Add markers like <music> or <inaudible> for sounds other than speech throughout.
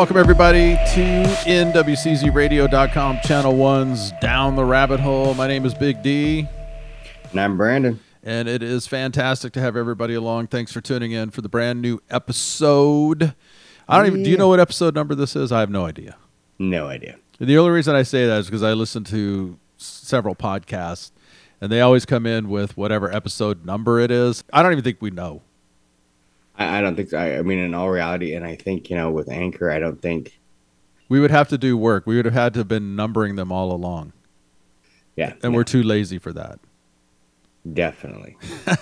welcome everybody to NWCZRadio.com, Channel 1's Down the Rabbit Hole. My name is Big D, And I'm Brandon. and it is fantastic to have everybody along. Thanks for tuning in for the brand new episode. I don't even, do you know what episode number this is? I have no idea. No idea. The only reason I say that is because I listen to several podcasts, and they always come in with whatever episode number it is. I don't even think we know. I, I don't think so. I, I mean, in all reality, and I think, you know, with Anchor, I don't think, We would have to do work. We would have had to have been numbering them all along, yeah. and no, we're too lazy for that. definitely. <laughs>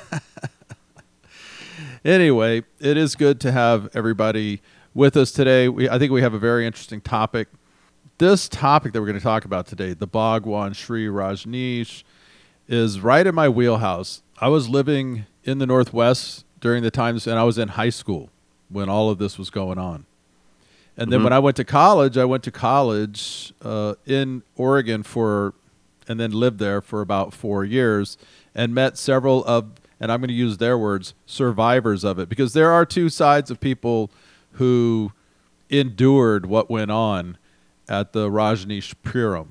Anyway, it is good to have everybody with us today. We, I think we have a very interesting topic. This topic that we're going to talk about today, the Bhagwan Sri Rajneesh, is right in my wheelhouse. I was living in the Northwest during the times, and I was in high school when all of this was going on. And then Mhm. when I went to college, I went to college uh, in Oregon for, and then lived there for about four years, and met several of, and I'm going to use their words, survivors of it, because there are two sides of people who endured what went on at the Rajneesh Puram.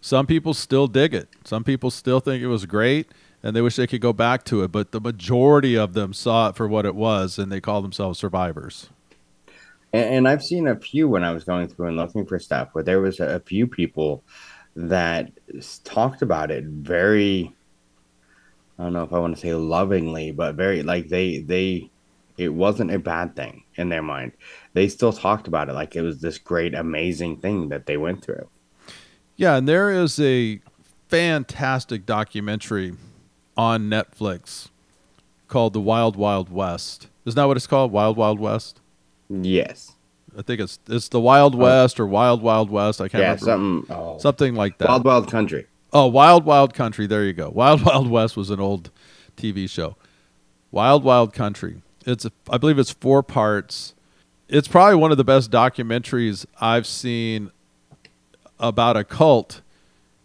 Some people still dig it. Some people still think it was great and they wish they could go back to it, but the majority of them saw it for what it was and they call themselves survivors. And, and I've seen a few when I was going through and looking for stuff where there was a, a few people that talked about it very, I don't know if I want to say lovingly, but very like they, they, it wasn't a bad thing in their mind. They still talked about it like it was this great, amazing thing that they went through. Yeah, and there is a fantastic documentary on Netflix called The Wild Wild West. Isn't that what it's called? Wild Wild West? Yes. I think it's it's the Wild oh. West or Wild Wild West. I can't Yeah, remember. something. Oh. Something like that. Wild Wild Country. Oh, Wild Wild Country. There you go. Wild <laughs> Wild West was an old TV show. Wild Wild Country. It's a, I believe it's four parts. It's probably one of the best documentaries I've seen about a cult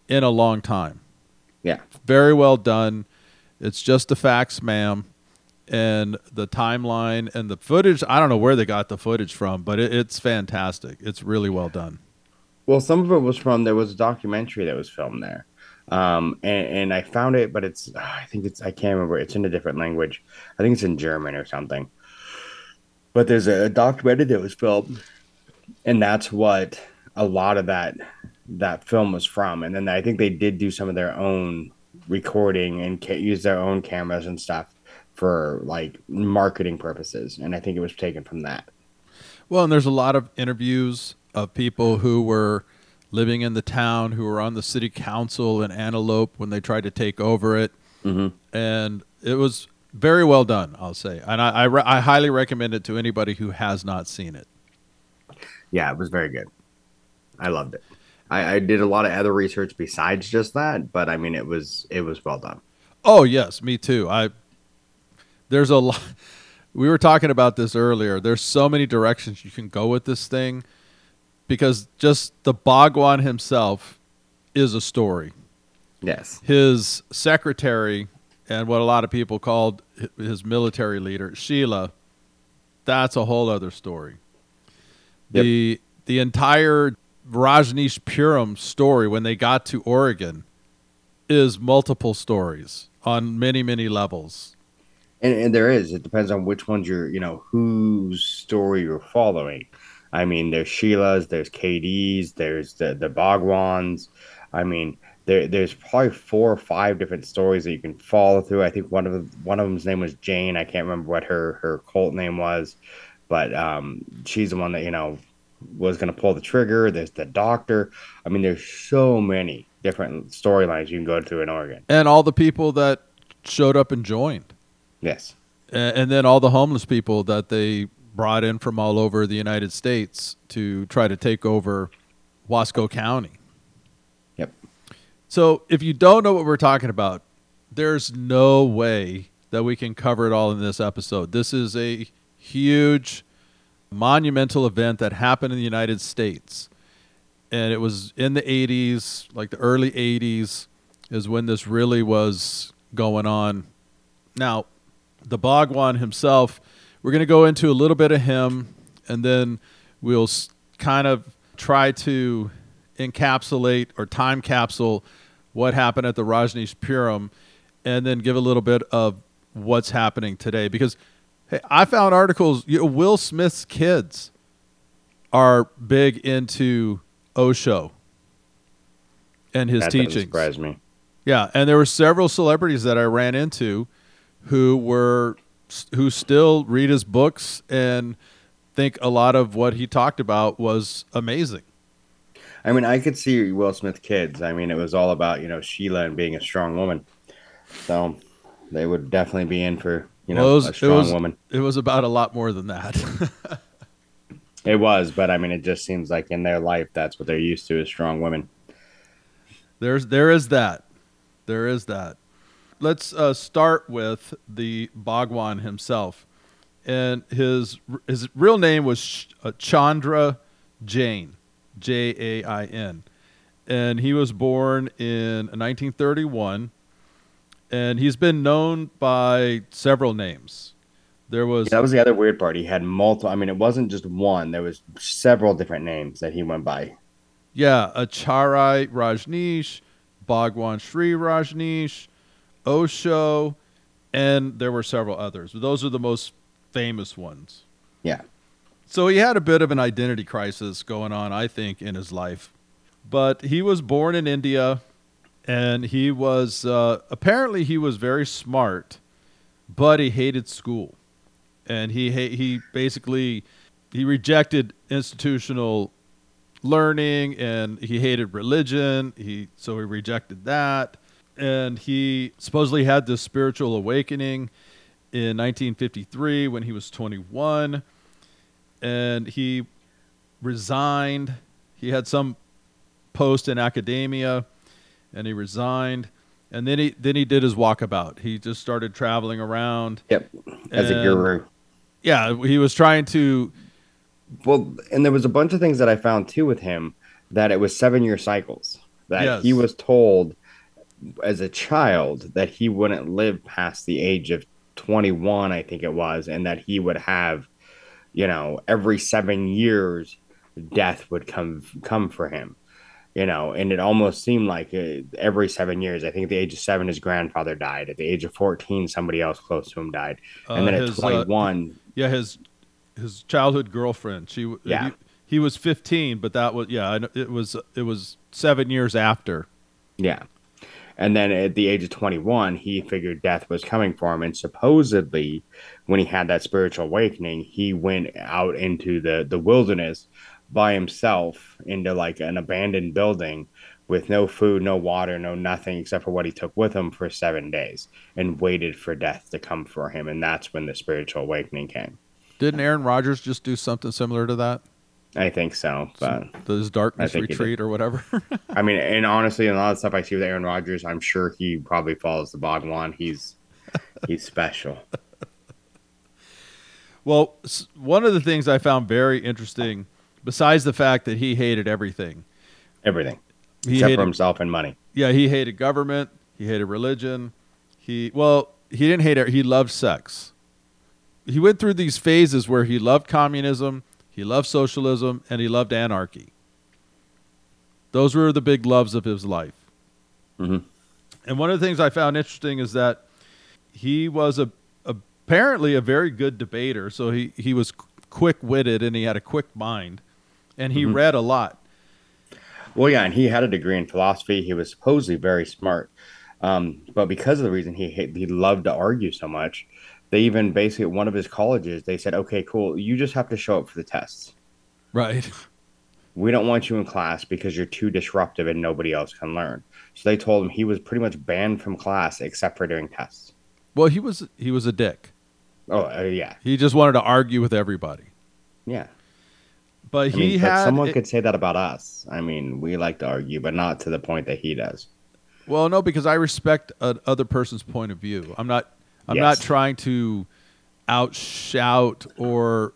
in a long time. Yeah. Very well done. It's just the facts, ma'am. And the timeline and the footage, I don't know where they got the footage from, but it, it's fantastic. It's really well done. Well, some of it was from there was a documentary that was filmed there, um, and, and I found it, but it's I think it's I can't remember. It's in a different language. I think it's in German or something. But there's a documentary that was filmed, and that's what a lot of that that film was from. And then I think they did do some of their own recording and ca- use their own cameras and stuff for like marketing purposes. And I think it was taken from that. Well, and there's a lot of interviews of people who were living in the town, who were on the city council in Antelope when they tried to take over it, Mhm. and it was very well done. I'll say, and I I, re- I highly recommend it to anybody who has not seen it. Yeah, it was very good. I loved it. I, I did a lot of other research besides just that, but I mean, it was it was well done. Oh yes, me too. I there's a lot. <laughs> We were talking about this earlier. There's so many directions you can go with this thing because just the Bhagwan himself is a story. Yes. his secretary and what a lot of people called his military leader Sheela that's a whole other story Yep. the the entire Rajneeshpuram story when they got to Oregon is multiple stories on many many levels And, and there is. It depends on which ones you're, you know, whose story you're following. I mean, there's Sheela's, there's KD's, there's the the Bhagwans. I mean, there there's probably four or five different stories that you can follow through. I think one of the, one of them's name was Jane. I can't remember what her her cult name was, but um, she's the one that you know was going to pull the trigger. There's the doctor. I mean, there's so many different storylines you can go through in Oregon. and all the people that showed up and joined Yes. A- and then all the homeless people that they brought in from all over the United States to try to take over Wasco County. Yep. So, if you don't know what we're talking about, there's no way that we can cover it all in this episode. This is a huge, monumental event that happened in the United States. And it was in the 80s, like the early 80s, is when this really was going on. Now, the Bhagwan himself, we're going to go into a little bit of him, and then we'll kind of try to encapsulate or time capsule what happened at the Rajneeshpuram and then give a little bit of what's happening today because hey, I found articles you know, Will Smith's kids are big into Osho and his that teachings. surprise me. Yeah, and there were several celebrities that I ran into who were who still read his books and think a lot of what he talked about was amazing. I mean, I could see Will Smith kids. I mean, it was all about you know Sheela and being a strong woman. So they would definitely be in for you know Well, it was- a it was- woman. It was about a lot more than that. <laughs> It was, but I mean, it just seems like in their life that's what they're used to is strong women. There's there is that. There is that. Let's uh, start with the Bhagwan himself, and his his real name was uh, Chandra Jain, J A I N, and he was born in 1931, and he's been known by several names. There was That was the other weird part. He had multiple. I mean, it wasn't just one. There was several different names that he went by. Yeah, Acharya Rajneesh, Bhagwan Sri Rajneesh, Osho, and there were several others. Those are the most famous ones. Yeah. So he had a bit of an identity crisis going on, I think, in his life. But he was born in India, and he was uh, apparently he was very smart, but he hated school, and he ha- he basically he rejected institutional learning, and he hated religion. He so he rejected that, and he supposedly had this spiritual awakening in 1953 when he was 21 and he resigned. He had some post in academia, and he resigned. And then he then he did his walkabout. He just started traveling around. Yep. As a guru. Yeah, he was trying to. Well, and there was a bunch of things that I found too with him that it was seven year cycles. That Yes. he was told as a child that he wouldn't live past the age of 21, I think it was, and that he would have, you know, every seven years, death would come come for him. You know, and it almost seemed like uh, every seven years. I think at the age of seven, his grandfather died. At the age of 14, somebody else close to him died. and uh, then at his, uh, 21, yeah, his his childhood girlfriend. She Yeah. He, he was 15, but that was yeah. It was it was seven years after. Yeah. And then at the age of 21, he figured death was coming for him. And supposedly, when he had that spiritual awakening, he went out into the, the wilderness by himself into like an abandoned building with no food, no water, no nothing except for what he took with him for seven days and waited for death to come for him. And that's when the spiritual awakening came. Didn't Aaron Rodgers just do something similar to that? I think so. But His darkness think he did. retreat or whatever. <laughs> I mean, <laughs> and honestly, in a lot of stuff I see with Aaron Rodgers, I'm sure he probably follows the Bhagwan. He's <laughs> he's special. Well, one of the things I found very interesting, besides the fact that he hated everything, Everything. he except hated, for himself and money. yeah, he hated government, he hated religion, he well, he didn't hate it, he loved sex. He went through these phases where he loved communism, he loved socialism, and he loved anarchy. Those were the big loves of his life. Mhm. And one of the things I found interesting is that he was a apparently a very good debater. So he he was quick witted and he had a quick mind, and he Mhm. read a lot. Well, yeah, and he had a degree in philosophy. He was supposedly very smart, um, but because of the reason he he loved to argue so much, they even basically at one of his colleges they said, "Okay, cool, you just have to show up for the tests. Right. <laughs> We don't want you in class because you're too disruptive and nobody else can learn." So they told him he was pretty much banned from class except for doing tests. Well, he was he was a dick. Oh, uh, yeah, He just wanted to argue with everybody. yeah. But I he mean, but had someone it- could say that about us. I mean, we like to argue, but not to the point that he does. well, no, because I respect a other person's point of view. I'm not I'm not trying to outshout or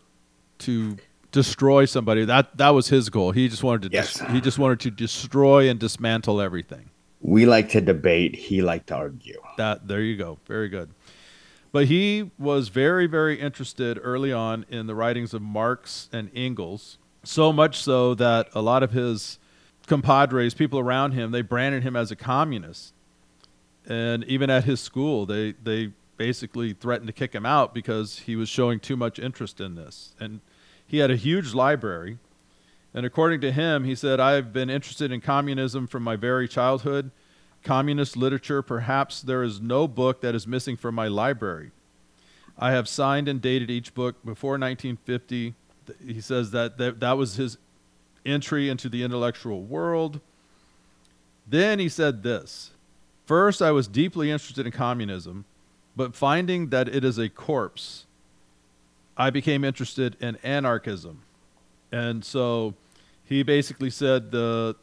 to destroy somebody. That that was his goal. He just wanted to dis- Yes. he just wanted to destroy and dismantle everything. We like to debate. He liked to argue. That there you go. Very good. But he was very very interested early on in the writings of Marx and Engels. So much so that a lot of his compadres, people around him, they branded him as a communist. And even at his school, they, they basically threatened to kick him out because he was showing too much interest in this. And he had a huge library. And according to him, he said, I've been interested in communism from my very childhood. Communist literature, perhaps there is no book that is missing from my library. I have signed and dated each book before 1950. He says that that, that was his entry into the intellectual world. Then he said this First, I was deeply interested in communism, but finding that it is a corpse, I became interested in anarchism. And so he basically said the,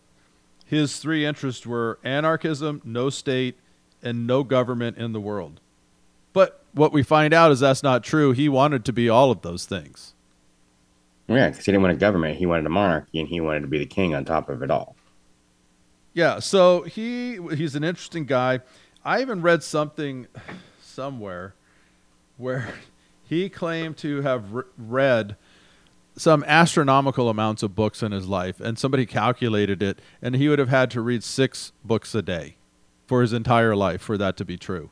his three interests were anarchism, no state, and no government in the world. But what we find out is that's not true. He wanted to be all of those things. Yeah, because he didn't want a government. He wanted a monarchy, and he wanted to be the king on top of it all. Yeah, so he he's an interesting guy. I even read something somewhere where he claimed to have re- read some astronomical amounts of books in his life, and somebody calculated it, and he would have had to read six books a day for his entire life for that to be true.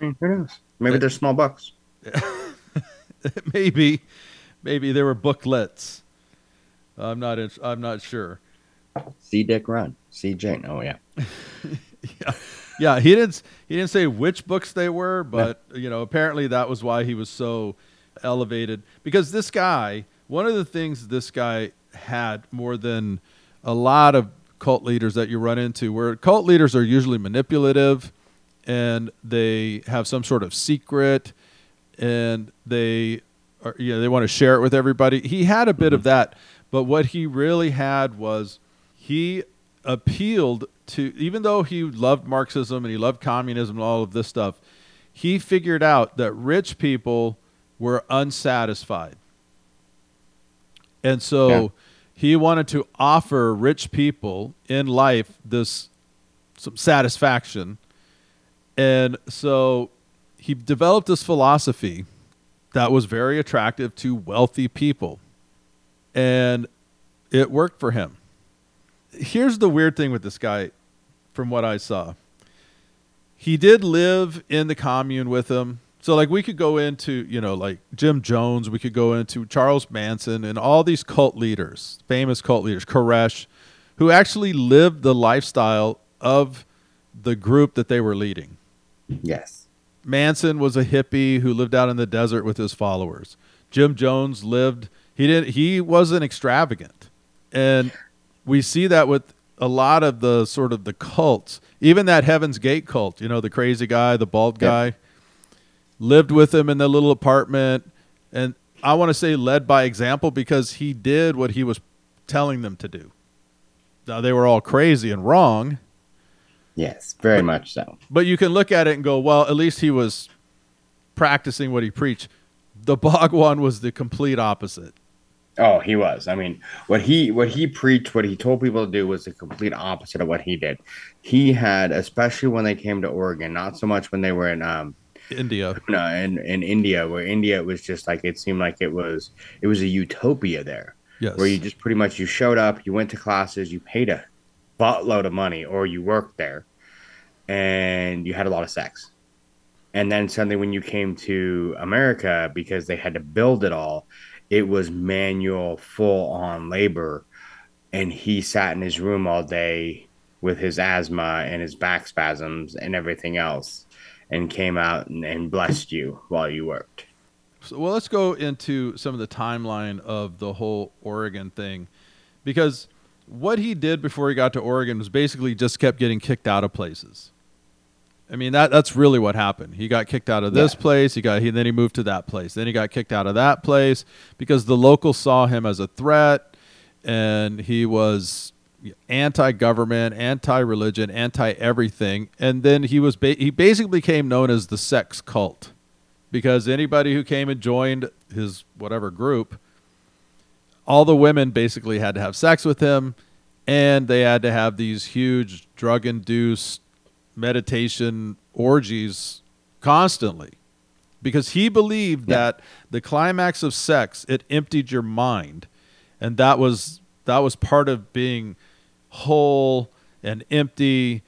Who knows? Maybe they're small books. <laughs> maybe, maybe there were booklets. I'm not. In, I'm not sure. See Dick run. See Jane. Oh yeah. <laughs> yeah, yeah. He didn't. He didn't say which books they were, but yeah. you know, apparently that was why he was so elevated. Because this guy, one of the things this guy had more than a lot of cult leaders that you run into, where cult leaders are usually manipulative, and they have some sort of secret, and they are, you know, they want to share it with everybody. He had a bit mm-hmm. of that, but what he really had was he appealed to even though he loved Marxism and he loved communism and all of this stuff, he figured out that rich people were unsatisfied. And so yeah. he wanted to offer rich people in life this some satisfaction. And so he developed this philosophy that was very attractive to wealthy people. And it worked for him here's the weird thing with this guy, from what I saw. He did live in the commune with him. So like we could go into, you know, like Jim Jones, we could go into Charles Manson and all these cult leaders, famous cult leaders, Koresh, who actually lived the lifestyle of the group that they were leading. Yes. Manson was a hippie who lived out in the desert with his followers. Jim Jones lived he didn't he wasn't extravagant. And we see that with a lot of the sort of the cults, even that Heaven's Gate cult. You know, the crazy guy, the bald guy, yep. lived with him in the little apartment, and I want to say led by example because he did what he was telling them to do. Now they were all crazy and wrong. Yes, very much so. But you can look at it and go, well, at least he was practicing what he preached. The Bhagwan was the complete opposite. Oh, he was. I mean, what he what he preached, what he told people to do was the complete opposite of what he did. He had, especially when they came to Oregon, not so much when they were in um, India, in in India, where India was just like it seemed like it was it was a utopia there. Yes. Where you just pretty much you showed up, you went to classes, you paid a buttload of money, or you worked there, and you had a lot of sex. And then suddenly, when you came to America, because they had to build it all, it was manual, full on labor. And he sat in his room all day with his asthma and his back spasms and everything else and came out and, and blessed you while you worked. So, well, let's go into some of the timeline of the whole Oregon thing because what he did before he got to Oregon was basically just kept getting kicked out of places. I mean that that's really what happened. He got kicked out of this yeah. place. He got he then he moved to that place. Then he got kicked out of that place because the locals saw him as a threat, and he was anti-government, anti-religion, anti-everything. And then he was ba- he basically became known as the sex cult because anybody who came and joined his whatever group, all the women basically had to have sex with him, and they had to have these huge drug-induced meditation orgies constantly because he believed yeah. that the climax of sex it emptied your mind and that was that was part of being whole and empty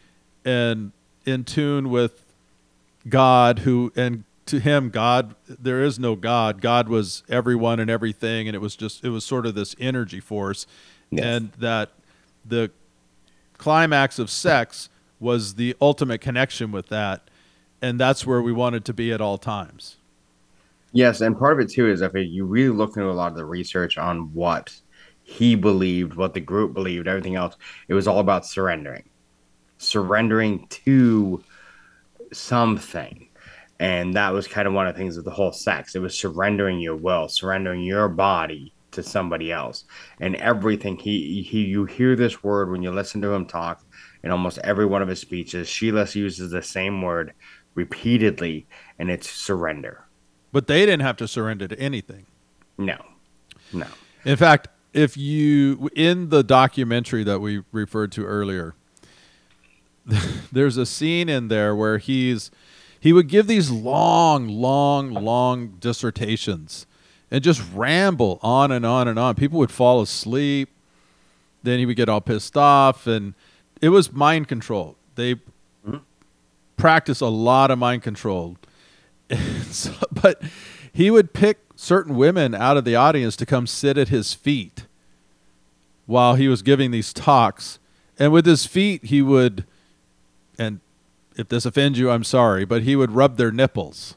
and in tune with God who and to him God there is no God God was everyone and everything and it was just it was sort of this energy force Yes. and that the climax of sex was the ultimate connection with that and that's where we wanted to be at all times Yes, and part of it too is if you really look into a lot of the research on what he believed, what the group believed, everything else, it was all about surrendering. Surrendering to something. And that was kind of one of the things with the whole sex. It was surrendering your will, surrendering your body to somebody else. And everything he he you hear this word when you listen to him talk in almost every one of his speeches. Sheela uses the same word repeatedly, and it's surrender. but they didn't have to surrender to anything No, no. In fact, if you in the documentary that we referred to earlier, <laughs> there's a scene in there where he's he would give these long, long, long dissertations and just ramble on and on and on. People would fall asleep. Then he would get all pissed off, and it was mind control. They mm-hmm. practice a lot of mind control, <laughs> So- but he would pick certain women out of the audience to come sit at his feet while he was giving these talks. And with his feet, he would, and if this offends you, I'm sorry, but he would rub their nipples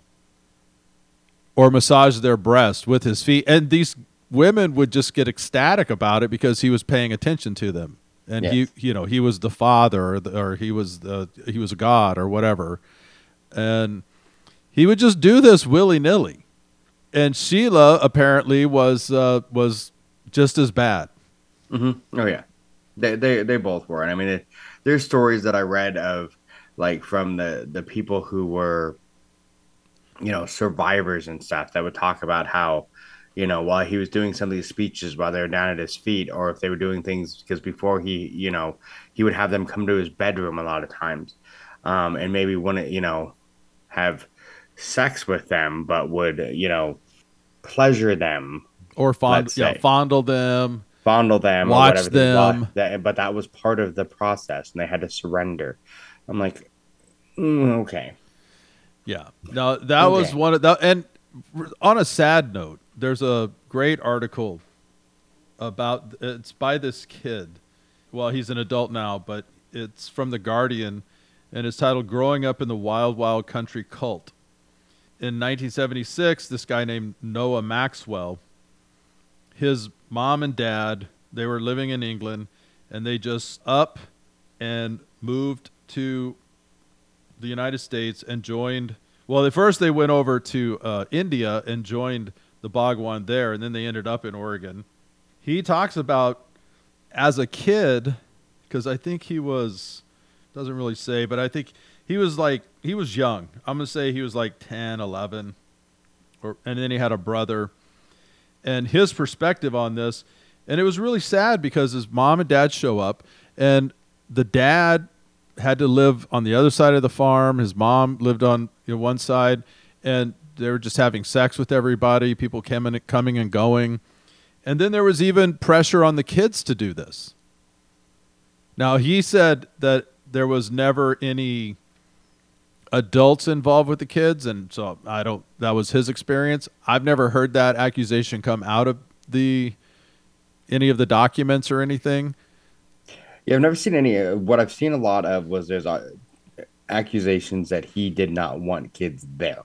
or massage their breast with his feet. And these women would just get ecstatic about it because he was paying attention to them. And Yes. he, you know, he was the father or, the, or he was the, he was a god or whatever. And he would just do this willy nilly. And Sheela apparently was, uh, was just as bad. hmm Oh yeah, they they they both were. And I mean, it, there's stories that I read of like from the the people who were, you know, survivors and stuff that would talk about how, you know, while he was doing some of these speeches while they were down at his feet, or if they were doing things because before he, you know, he would have them come to his bedroom a lot of times, um, and maybe wouldn't, you know, have sex with them, but would, you know, pleasure them Or fond, yeah, fondle them. fondle them, Watch or whatever. them. That, but that was part of the process, and they had to surrender. I'm like, mm, okay, Yeah. Now that was one of the and on a sad note, there's a great article about it's by this kid. Well, he's an adult now, but it's from the Guardian and it's titled Growing Up in the Wild Wild Country Cult. In 1976, this guy named Noa Maxwell, his mom and dad, they were living in England and they just up and moved to the United States and joined. Well, at first they went over to uh, India and joined the Bhagwan there, and then they ended up in Oregon. He talks about as a kid, because I think he was doesn't really say, but I think he was like he was young. I'm gonna say he was like 10, 11, or and then he had a brother, and his perspective on this, and it was really sad because his mom and dad show up, and the dad had to live on the other side of the farm. His mom lived on you know, one side, and they were just having sex with everybody. People coming, coming and going, and then there was even pressure on the kids to do this. Now he said that there was never any adults involved with the kids, and so I don't. That was his experience. I've never heard that accusation come out of the any of the documents or anything. Yeah, I've never seen any. Uh, what I've seen a lot of was there's uh, accusations that he did not want kids there.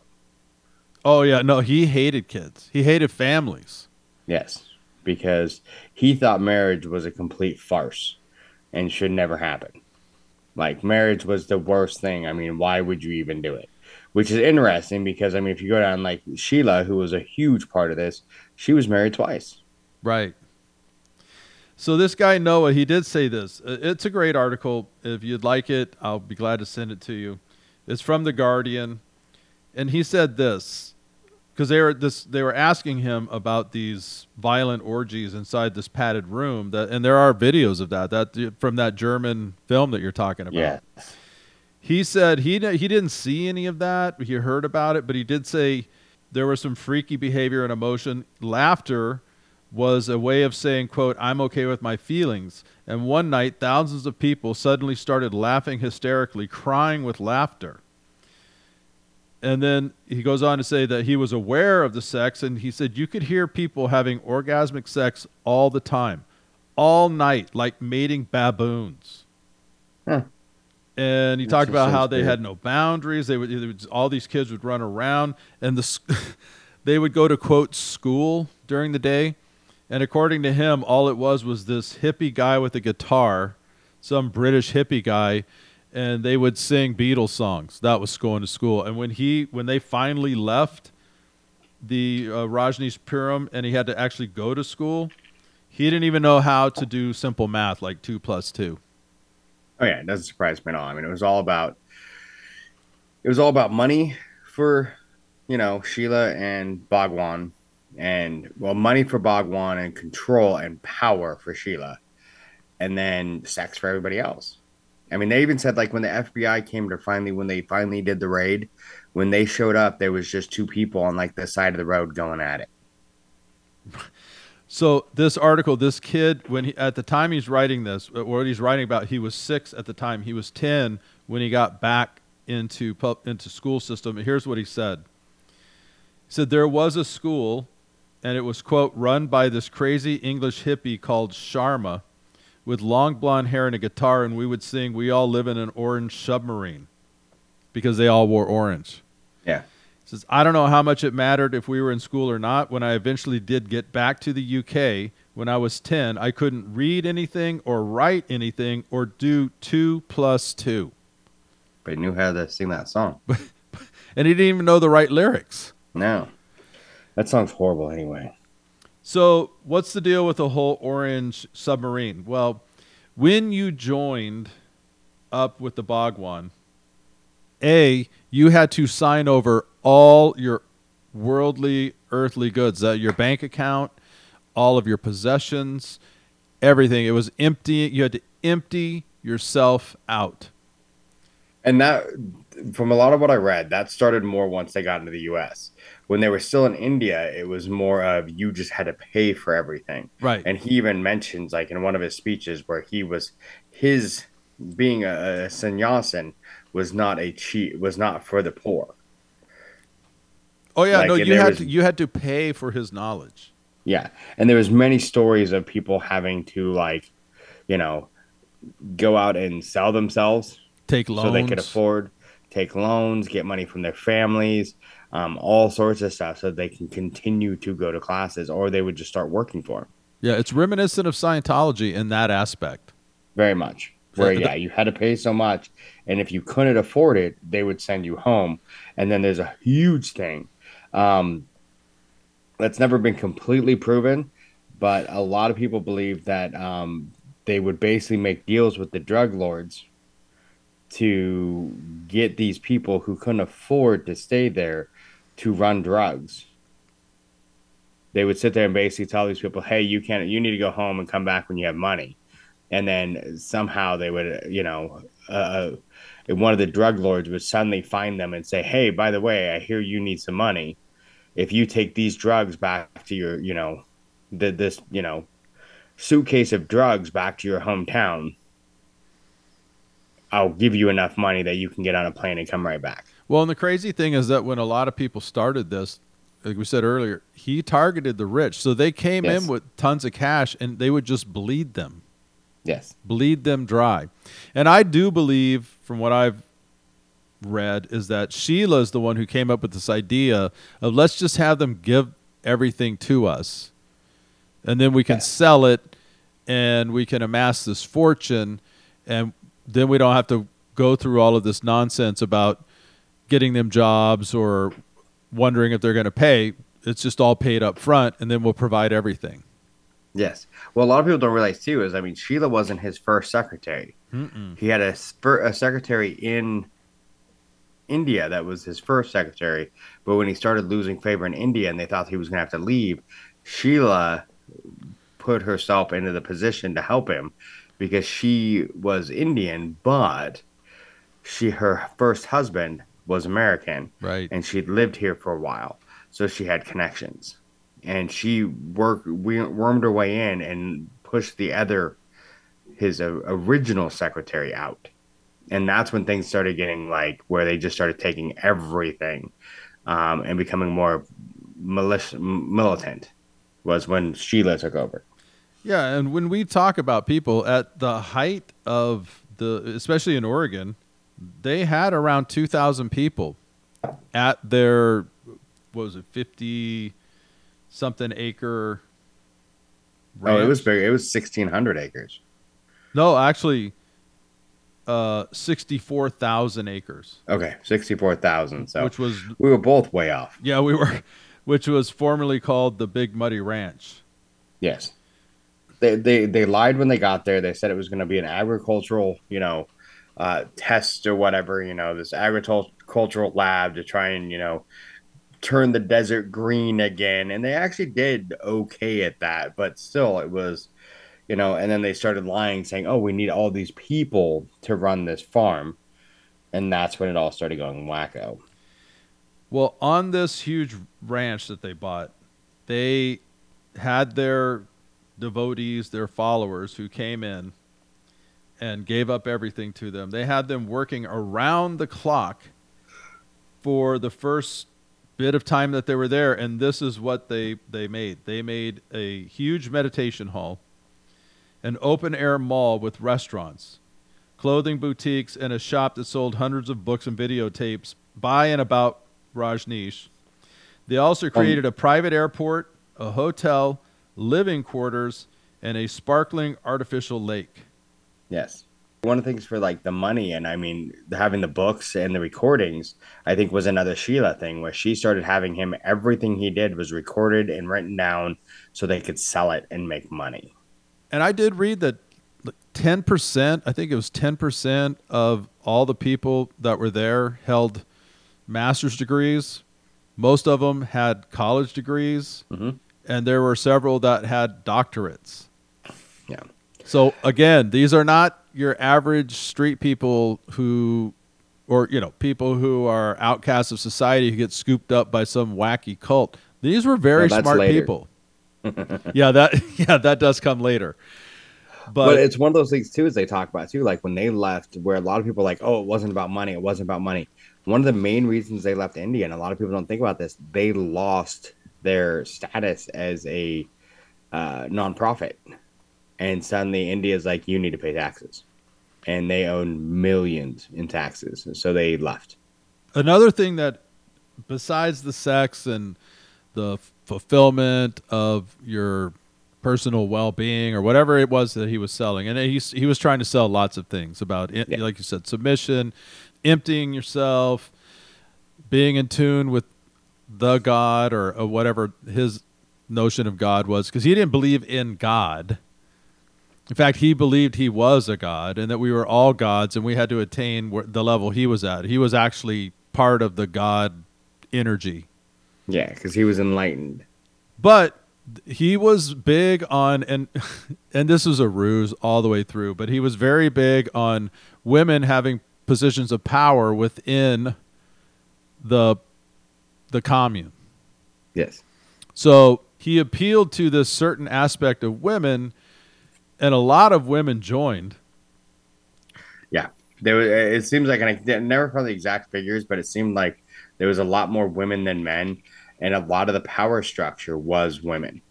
Oh yeah, no, he hated kids. He hated families. Yes, because he thought marriage was a complete farce and should never happen. Like marriage was the worst thing. I mean, why would you even do it? Which is interesting because I mean, if you go down like Sheela, who was a huge part of this, she was married twice. Right. So this guy Noa, he did say this. Uh, It's a great article. If you'd like it, I'll be glad to send it to you. It's from the Guardian, and he said this because they were this they were asking him about these violent orgies inside this padded room. That and there are videos of that that from that German film that you're talking about. Yeah. He said he he didn't see any of that. He heard about it, but he did say there was some freaky behavior and emotion, laughter, was a way of saying, quote, I'm okay with my feelings. And one night, thousands of people suddenly started laughing hysterically, crying with laughter. And then he goes on to say that he was aware of the sex, and he said you could hear people having orgasmic sex all the time, all night, like mating baboons. Huh. And he That talked about how they weird. had no boundaries. They would, they would all these kids would run around, and the <laughs> they would go to quote school during the day. And according to him, all it was was this hippie guy with a guitar, some British hippie guy, and they would sing Beatles songs. That was going to school. And when he when they finally left the uh, Rajneeshpuram and he had to actually go to school, he didn't even know how to do simple math like two plus two. Oh yeah, it doesn't surprise me at all. I mean, it was all about it was all about money for you know Sheela and Bhagwan, and well, money for Bhagwan and control and power for Sheela, and then sex for everybody else. I mean, they even said like when the FBI came to finally when they finally did the raid, when they showed up, there was just two people on like the side of the road going at it. <laughs> So this article, this kid, when he at the time he's writing this, uh, what he's writing about, he was six at the time. He was ten when he got back into pub, into school system. Here's what he said. He said there was a school, and it was quote run by this crazy English hippie called Sharma, with long blonde hair and a guitar, and we would sing "We All Live in an Orange Submarine," because they all wore orange. Yeah. Says, I don't know how much it mattered if we were in school or not. When I eventually did get back to the UK when I was 10, I couldn't read anything or write anything or do two plus two. But he knew how to sing that song. <laughs> And he didn't even know the right lyrics. No, that song's horrible anyway. So, what's the deal with the whole orange submarine? Well, when you joined up with the Bhagwan, A, you had to sign over all your worldly, earthly goods, uh, your bank account, all of your possessions, everything. It was empty. You had to empty yourself out. And that, from a lot of what I read, that started more once they got into the U.S. When they were still in India, it was more of you just had to pay for everything. Right. And he even mentions, like in one of his speeches, where he was his being a, a sannyasin was not a cheat, was not for the poor. oh yeah, like, no, you had was- to you had to pay for his knowledge. Yeah, and there was many stories of people having to like, you know, go out and sell themselves Take loans. so they could afford take loans, get money from their families, um, all sorts of stuff, so they can continue to go to classes, or they would just start working for them. Yeah, it's reminiscent of Scientology in that aspect. Very much. Where Yeah, yeah, you had to pay so much, and if you couldn't afford it, they would send you home. And then there's a huge thing um, that's never been completely proven, but a lot of people believe that um, they would basically make deals with the drug lords to get these people who couldn't afford to stay there to run drugs. They would sit there and basically tell these people, "Hey, you can't. You need to go home and come back when you have money." And then somehow they would, you know, uh, one of the drug lords would suddenly find them and say, "Hey, by the way, I hear you need some money. If you take these drugs back to your, you know, the, this, you know, suitcase of drugs back to your hometown, I'll give you enough money that you can get on a plane and come right back." Well, and the crazy thing is that when a lot of people started this, like we said earlier, he targeted the rich. So they came Yes. in with tons of cash and they would just bleed them, Yes. bleed them dry. And I do believe, from what I've read, is that Sheela is the one who came up with this idea of let's just have them give everything to us. And then we can sell it and we can amass this fortune. And then we don't have to go through all of this nonsense about getting them jobs or wondering if they're going to pay. It's just all paid up front, and then we'll provide everything. Yes. Well, a lot of people don't realize too is I mean Sheela wasn't his first secretary. Mm-mm. He had a, spur, a secretary in India that was his first secretary, but when he started losing favor in India and they thought he was going to have to leave, Sheela put herself into the position to help him because she was Indian, but she her first husband was American Right. and she'd lived here for a while, so she had connections. and she worked wormed her way in and pushed the other his uh, original secretary out and that's when things started getting like where they just started taking everything um, and becoming more militia, militant was when Sheela took over. Yeah, and when we talk about people at the height of the, especially in Oregon, they had around two thousand people at their, what was it, fifty something acre. Oh, it was big. It was sixteen hundred acres. no, actually, uh, sixty-four thousand acres, Okay, sixty-four thousand. So which was we were both way off. yeah, we were, <laughs> which was formerly called the Big Muddy Ranch. Yes, they they they lied when they got there. They said it was going to be an agricultural, you know, uh, test or whatever. You know, this agricultural lab to try and you know turn the desert green again, and they actually did okay at that. But still, it was, you know. And then they started lying, saying, "Oh, we need all these people to run this farm," and that's when it all started going wacko. Well, on this huge ranch that they bought, they had their devotees, their followers who came in and gave up everything to them. They had them working around the clock for the first bit of time that they were there and this is what they they made. They made a huge meditation hall, an open air mall with restaurants, clothing boutiques and a shop that sold hundreds of books and videotapes by and about Rajneesh. They also um, created a private airport, a hotel, living quarters, and a sparkling artificial lake. Yes. One of the things for like the money and I mean having the books and the recordings, I think was another Sheela thing where she started having him everything he did was recorded and written down so they could sell it and make money. And I did read that 10%, I think it was 10% of all the people that were there held master's degrees. Most of them had college degrees, Mhm. And there were several that had doctorates. Yeah. So again, these are not your average street people who, or you know, people who are outcasts of society who get scooped up by some wacky cult. These were very smart later. people. <laughs> yeah, that <laughs> yeah, that does come later. But, But, it's one of those things too, as they talk about too, like when they left, where a lot of people are like, oh, it wasn't about money, it wasn't about money. One of the main reasons they left India, and a lot of people don't think about this, they lost their status as a uh, nonprofit, and suddenly India's like, you need to pay taxes, and they own millions in taxes, so they left. another thing that besides the sex and the fulfillment of your personal well-being or whatever it was that he was selling and he he was trying to sell lots of things about Yeah. like you said submission emptying yourself being in tune with the god or, or whatever his notion of god was because he didn't believe in god. In fact he believed he was a god and that we were all gods and we had to attain the level he was at. He was actually part of the god energy. Yeah, because he was enlightened. but he was big on and <laughs> and this was a ruse all the way through but he was very big on women having positions of power within the the commune Yes. so he appealed to this certain aspect of women and a lot of women joined Yeah, there was. It seems like, and I never found the exact figures, but it seemed like there was a lot more women than men, and a lot of the power structure was women.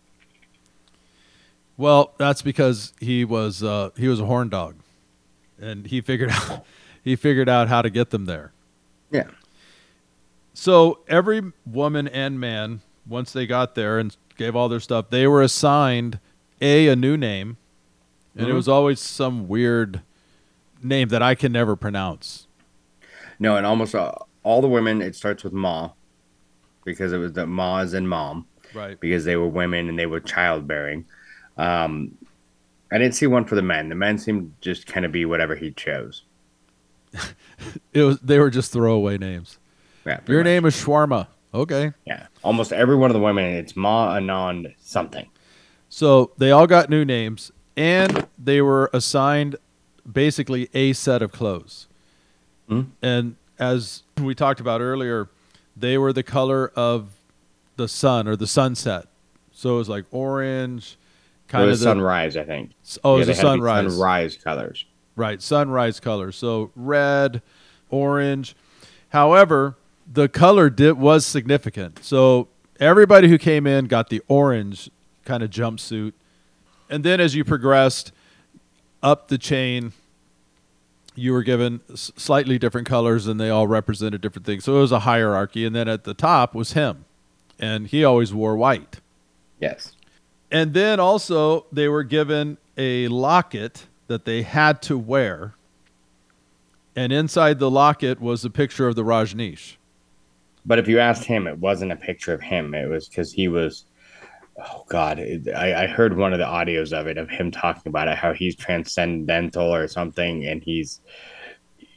Well, that's because he was uh, he was a horn dog, and he figured <laughs> out he figured out how to get them there. Yeah. So every woman and man, once they got there and gave all their stuff, they were assigned a a new name, and it Mhm. was always some weird name that I can never pronounce. No, and almost uh, all the women. It starts with Ma, because it was the Ma is in mom, Right. because they were women and they were childbearing. Um, I didn't see one for the men. The men seemed just kind of be whatever he chose. <laughs> It was they were just throwaway names. Yeah, Your much. name is Shawarma. Okay. Yeah, almost every one of the women. It's Ma Anand something. So they all got new names, and they were assigned basically a set of clothes. Hmm. And as we talked about earlier, they were the color of the sun or the sunset. So it was like orange, kind of the sunrise, I think. oh, Yeah, it was a had to be sunrise. Sunrise colors. Right, sunrise colors. So red, orange. However, the color did was significant. So everybody who came in got the orange kind of jumpsuit. And then as you progressed up the chain, you were given s- slightly different colors and they all represented different things. So it was a hierarchy and then at the top was him. And he always wore white. Yes. And then also they were given a locket that they had to wear. And inside the locket was a picture of the Rajneesh. But if you asked him, it wasn't a picture of him. It was because he was. Oh God! I, I heard one of the audios of it of him talking about it, how he's transcendental or something, and he's.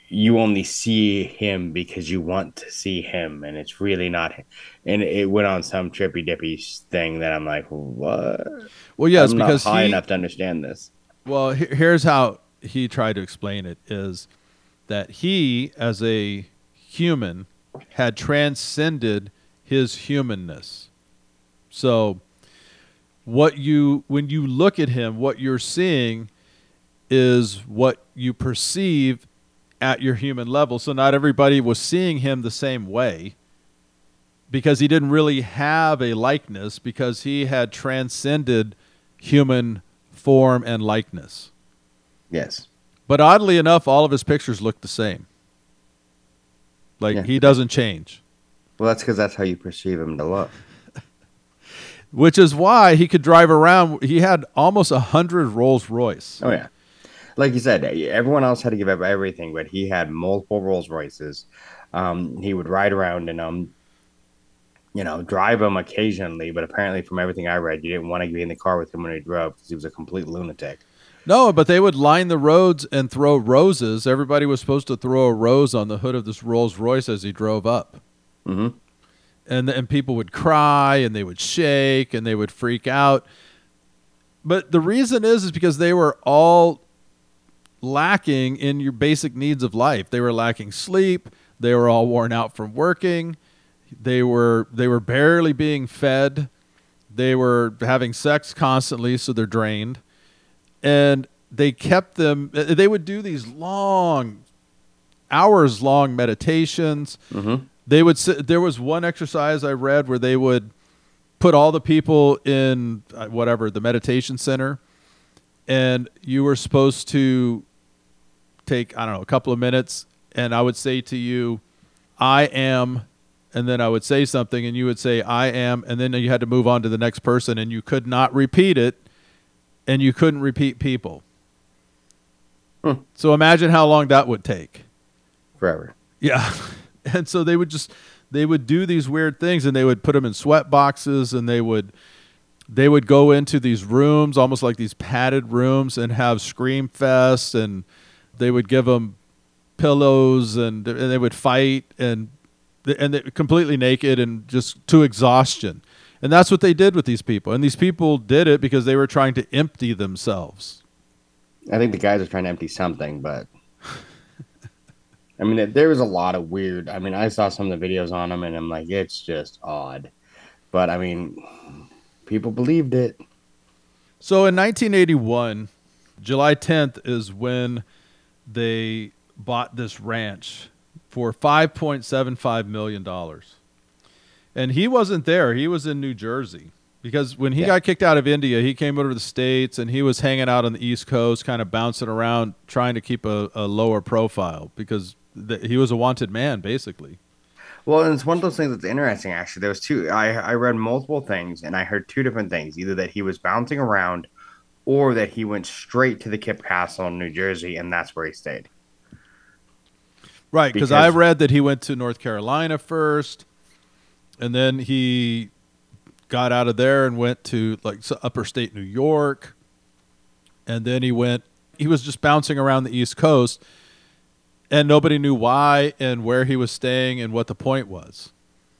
You only see him because you want to see him, and it's really not. And it went on some trippy dippy thing that I'm like, what? Well, yes, I'm because not high he, enough to understand this. well, here's how he tried to explain it is that he as a human had transcended his humanness. So what you when you look at him, what you're seeing is what you perceive at your human level. So not everybody was seeing him the same way because he didn't really have a likeness because he had transcended human form and likeness. Yes. But oddly enough, all of his pictures look the same. Like Yeah. he doesn't change, Well, that's because that's how you perceive him to look. <laughs> which is why he could drive around. He had almost a hundred Rolls Royce. Oh yeah, like you said, everyone else had to give up everything, but he had multiple Rolls Royces. Um, he would ride around in them, you know, drive them occasionally. But apparently, from everything I read, you didn't want to be in the car with him when he drove because he was a complete lunatic. No, but they would line the roads and throw roses. Everybody was supposed to throw a rose on the hood of this Rolls Royce as he drove up. hmm and and people would cry and they would shake and they would freak out. But the reason is is because they were all lacking in your basic needs of life. They were lacking sleep. They were all worn out from working. They were they were barely being fed. They were having sex constantly, so they're drained. And they kept them. They would do these long, hours long meditations hmm they would sit, there was one exercise i read where they would put all the people in uh, whatever the meditation center and you were supposed to take i don't know a couple of minutes and i would say to you i am and then i would say something and you would say i am and then you had to move on to the next person and you could not repeat it and you couldn't repeat people Hmm. so imagine how long that would take Forever. yeah. <laughs> And so they would just they would do these weird things and they would put them in sweat boxes and they would they would go into these rooms almost like these padded rooms and have scream fest and they would give them pillows and and they would fight and and they, completely naked and just to exhaustion. And that's what they did with these people. And these people did it because they were trying to empty themselves. I think the guys are trying to empty something, but <laughs> I mean, there was a lot of weird. I mean, I saw some of the videos on them, and I'm like, it's just odd. But I mean, people believed it. So in 1981, July 10th is when they bought this ranch for 5.75 million dollars. And he wasn't there. He was in New Jersey because when he Yeah. got kicked out of India, he came over to the states and he was hanging out on the East Coast, kind of bouncing around, trying to keep a, a lower profile because th- he was a wanted man, basically. Well, and it's one of those things that's interesting. Actually, there was two. I I read multiple things, and I heard two different things: either that he was bouncing around, or that he went straight to the Kip Castle in New Jersey, and that's where he stayed. Right, because Because- I read that he went to North Carolina first, and then he got out of there and went to like upper state New York, and then he went. He was just bouncing around the East Coast, and nobody knew why and where he was staying and what the point was.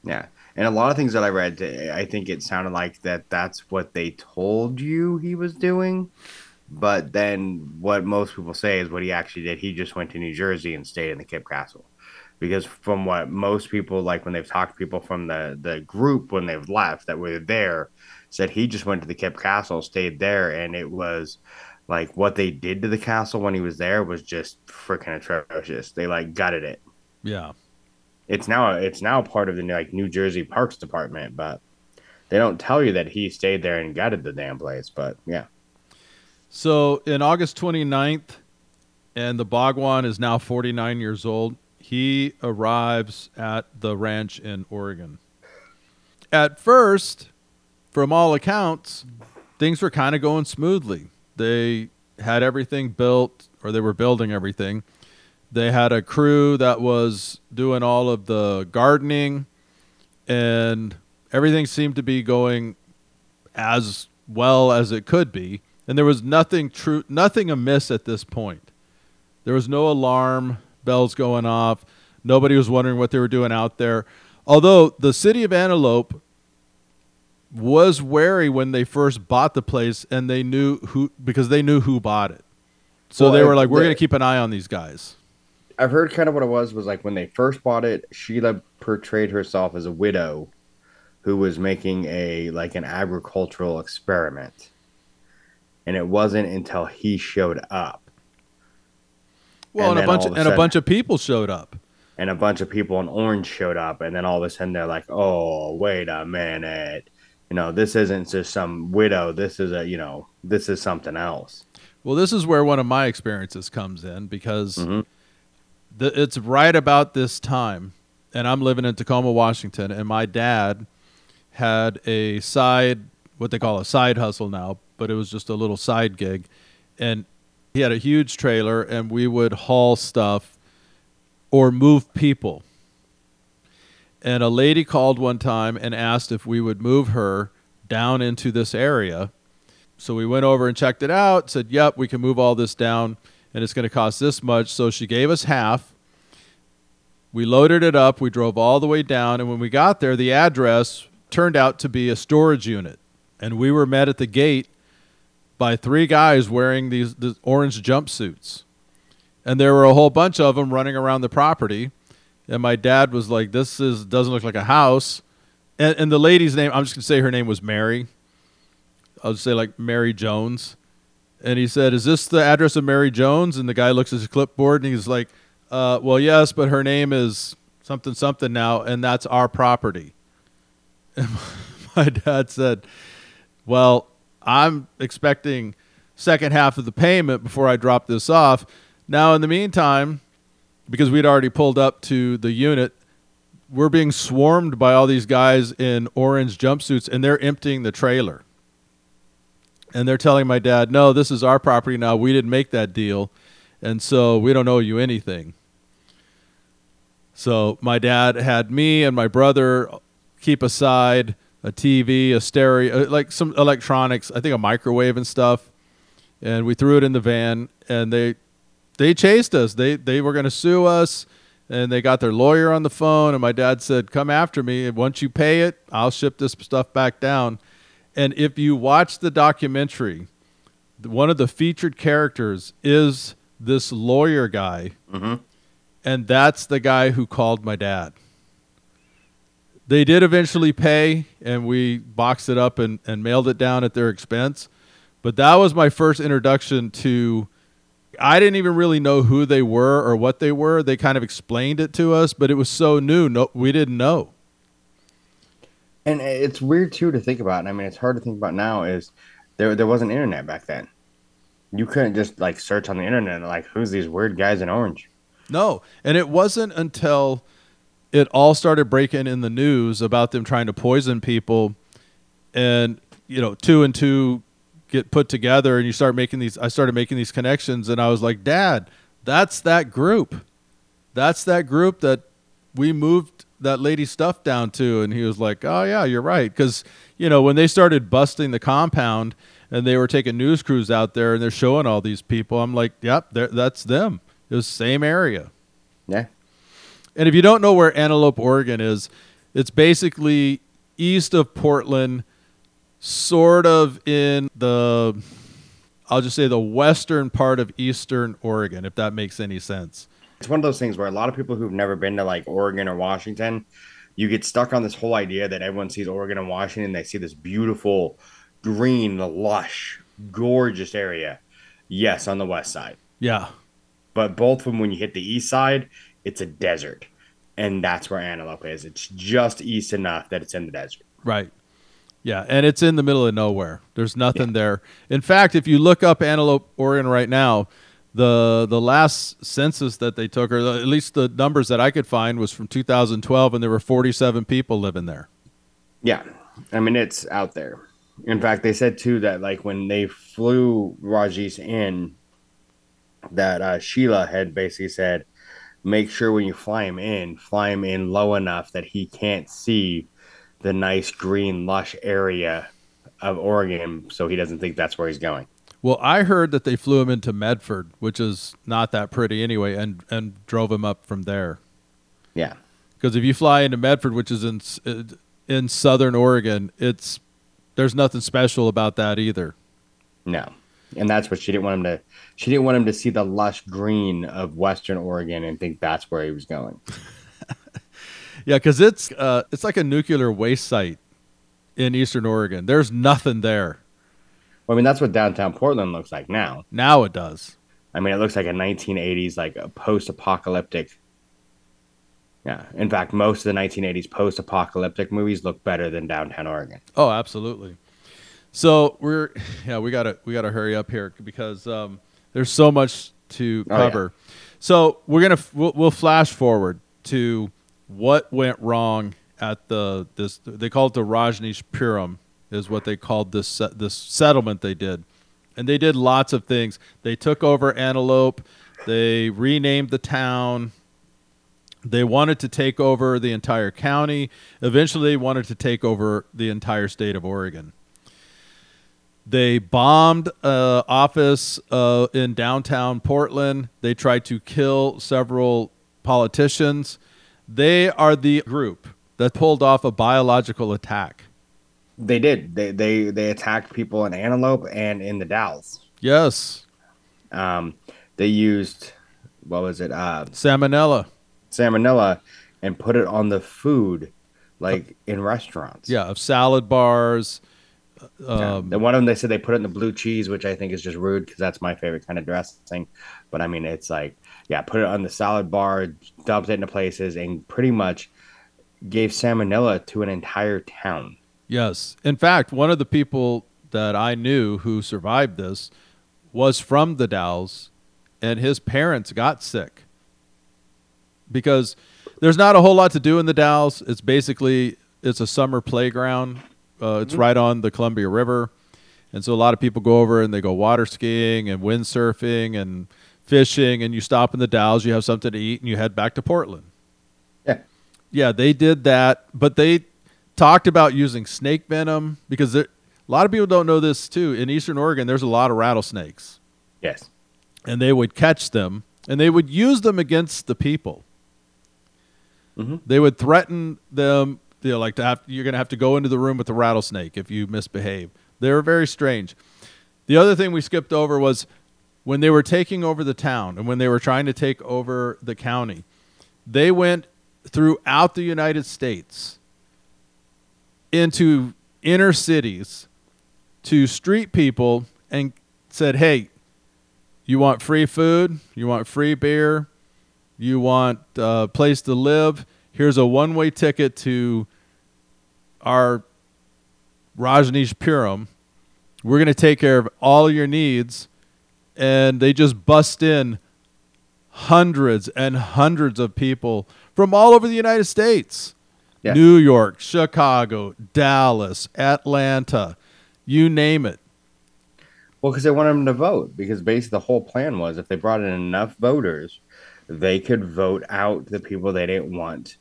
Yeah, and a lot of things that I read, I think it sounded like that. That's what they told you he was doing, but then what most people say is what he actually did. He just went to New Jersey and stayed in the Kip Castle, because from what most people like when they've talked to people from the the group when they've left that were there said he just went to the Kip Castle, stayed there, and it was like what they did to the castle when he was there was just freaking atrocious. They like gutted it. Yeah. It's now it's now part of the like New Jersey Parks Department, but they don't tell you that he stayed there and gutted the damn place. But yeah. So in August 29th, and the Bhagwan is now 49 years old, he arrives at the ranch in Oregon. At first, from all accounts, things were kind of going smoothly. They had everything built, or they were building everything. They had a crew that was doing all of the gardening, and everything seemed to be going as well as it could be. And there was nothing true, nothing amiss at this point. There was no alarm bells going off. Nobody was wondering what they were doing out there. Although the city of Antelope was wary when they first bought the place and they knew who because they knew who bought it. So Well, they were like, we're going to keep an eye on these guys. I've heard kind of what it was was like when they first bought it, Sheela portrayed herself as a widow who was making a like an agricultural experiment. And it wasn't until he showed up Well, and, And a bunch of, a and a bunch of people showed up. and a bunch of people in orange showed up and then all of a sudden they're like, "Oh, wait a minute. You know, this isn't just some widow. This is a, you know, this is something else." Well, this is where one of my experiences comes in because Mhm. the, it's right about this time, and I'm living in Tacoma, Washington, and my dad had a side, what they call a side hustle now, but it was just a little side gig, and he had a huge trailer, and we would haul stuff or move people. And a lady called one time and asked if we would move her down into this area. So we went over and checked it out, said, Yep, we can move all this down, and it's going to cost this much. So she gave us half. We loaded it up, we drove all the way down, and when we got there, the address turned out to be a storage unit. And we were met at the gate by three guys wearing these, these orange jumpsuits. And there were a whole bunch of them running around the property. And my dad was like, This is doesn't look like a house. And, and the lady's name, I'm just going to say her name was Mary. I'll just say like Mary Jones. And he said, Is this the address of Mary Jones? And the guy looks at his clipboard and he's like, uh, Well, yes, but her name is something, something now, and that's our property. <laughs> And my dad said, Well, I'm expecting second half of the payment before I drop this off. Now, in the meantime, because we'd already pulled up to the unit, we're being swarmed by all these guys in orange jumpsuits and they're emptying the trailer. And they're telling my dad, no, this is our property now. We didn't make that deal. And so we don't owe you anything. So my dad had me and my brother keep aside a TV, a stereo, uh, like some electronics, I think a microwave and stuff. And we threw it in the van and they they chased us. They they were going to sue us and they got their lawyer on the phone and my dad said, "Come after me. And once you pay it, I'll ship this stuff back down." And if you watch the documentary, one of the featured characters is this lawyer guy. Mhm. And that's the guy who called my dad. They did eventually pay, and we boxed it up and, and mailed it down at their expense. But that was my first introduction to. I didn't even really know who they were or what they were. They kind of explained it to us, but it was so new. No, we didn't know. And it's weird too to think about. And I mean, it's hard to think about now. Is there there wasn't internet back then? You couldn't just like search on the internet like who's these weird guys in orange. No, and it wasn't until it all started breaking in the news about them trying to poison people, and you know, two and two get put together, and you start making these. I started making these connections, and I was like, Dad, that's that group. That's that group that we moved that lady stuff down to, and he was like, Oh yeah, you're right, because you know when they started busting the compound. And they were taking news crews out there, and they're showing all these people. I'm like, "Yep, that's them." It was same area. Yeah. And if you don't know where Antelope, Oregon is, it's basically east of Portland, sort of in the, I'll just say the western part of eastern Oregon, if that makes any sense. it's one of those things where a lot of people who've never been to like Oregon or Washington, you get stuck on this whole idea that everyone sees Oregon and Washington, they see this beautiful, green, lush, gorgeous area. Yes, on the west side. Yeah. But both of them, when you hit the east side, it's a desert. And that's where Antelope is. It's just east enough that it's in the desert. Right. Yeah, and it's in the middle of nowhere. There's nothing yeah. there. In fact, if you look up Antelope, Oregon right now, the the last census that they took, or at least the numbers that I could find, was from 2012, and there were 47 people living there. Yeah, I mean it's out there. In fact, they said too that like when they flew Rajneesh in, that uh, Sheela had basically said, make sure when you fly him in, fly him in low enough that he can't see the nice green lush area of Oregon, so he doesn't think that's where he's going. Well, I heard that they flew him into Medford, which is not that pretty anyway, and and drove him up from there. Yeah, because if you fly into Medford, which is in uh, in southern Oregon, it's there's nothing special about that either. No, and that's what she didn't want him to. She didn't want him to see the lush green of Western Oregon and think that's where he was going. <laughs> yeah, because it's uh, it's like a nuclear waste site in Eastern Oregon. There's nothing there. Well, I mean, that's what downtown Portland looks like now. Now it does. I mean, it looks like a 1980s, like a post-apocalyptic. Yeah, in fact, most of the 1980s post-apocalyptic movies look better than downtown Oregon. Oh, absolutely. So we're yeah we gotta we gotta hurry up here because um, there's so much to cover. Oh, yeah. So we're gonna we'll, we'll flash forward to what went wrong at the this they call it the Rajneeshpuram is what they called this this settlement they did, and they did lots of things. They took over Antelope, they renamed the town. They wanted to take over the entire county. Eventually, they wanted to take over the entire state of Oregon. They bombed uh, office uh, in downtown Portland. They tried to kill several politicians. They are the group that pulled off a biological attack. They did. They they they attacked people in Antelope and in the Dalles. Yes. Um, they used what was it? Uh, salmonella. Salmonella, and put it on the food, like in restaurants. Yeah, of salad bars um, yeah. one of them they said they put it in the blue cheese, which I think is just rude because that's my favorite kind of dressing. But I mean, it's like, yeah, put it on the salad bar, dumped it into places, and pretty much gave salmonella to an entire town. Yes. In fact, one of the people that I knew who survived this was from the Dalles, and his parents got sick because there's not a whole lot to do in the Dalles. It's basically it's a summer playground uh, it's mm-hmm. right on the Columbia River, and so a lot of people go over and they go water skiing and windsurfing and fishing. And you stop in the Dalles, you have something to eat, and you head back to Portland. Yeah, yeah, they did that, but they talked about using snake venom because there, a lot of people don't know this too. In Eastern Oregon, there's a lot of rattlesnakes. Yes, and they would catch them and they would use them against the people. Mm-hmm. They would threaten them you know, like to have you're going to have to go into the room with the rattlesnake if you misbehave. They were very strange. The other thing we skipped over was when they were taking over the town and when they were trying to take over the county, they went throughout the United States into inner cities to street people and said, "Hey, you want free food? You want free beer? You want a place to live? Here's a one-way ticket to our Rajneeshpuram. We're going to take care of all your needs. And they just bust in hundreds and hundreds of people from all over the United States yeah. New York, Chicago, Dallas, Atlanta, you name it. Well, because they wanted them to vote. Because basically, the whole plan was if they brought in enough voters, they could vote out the people they didn't want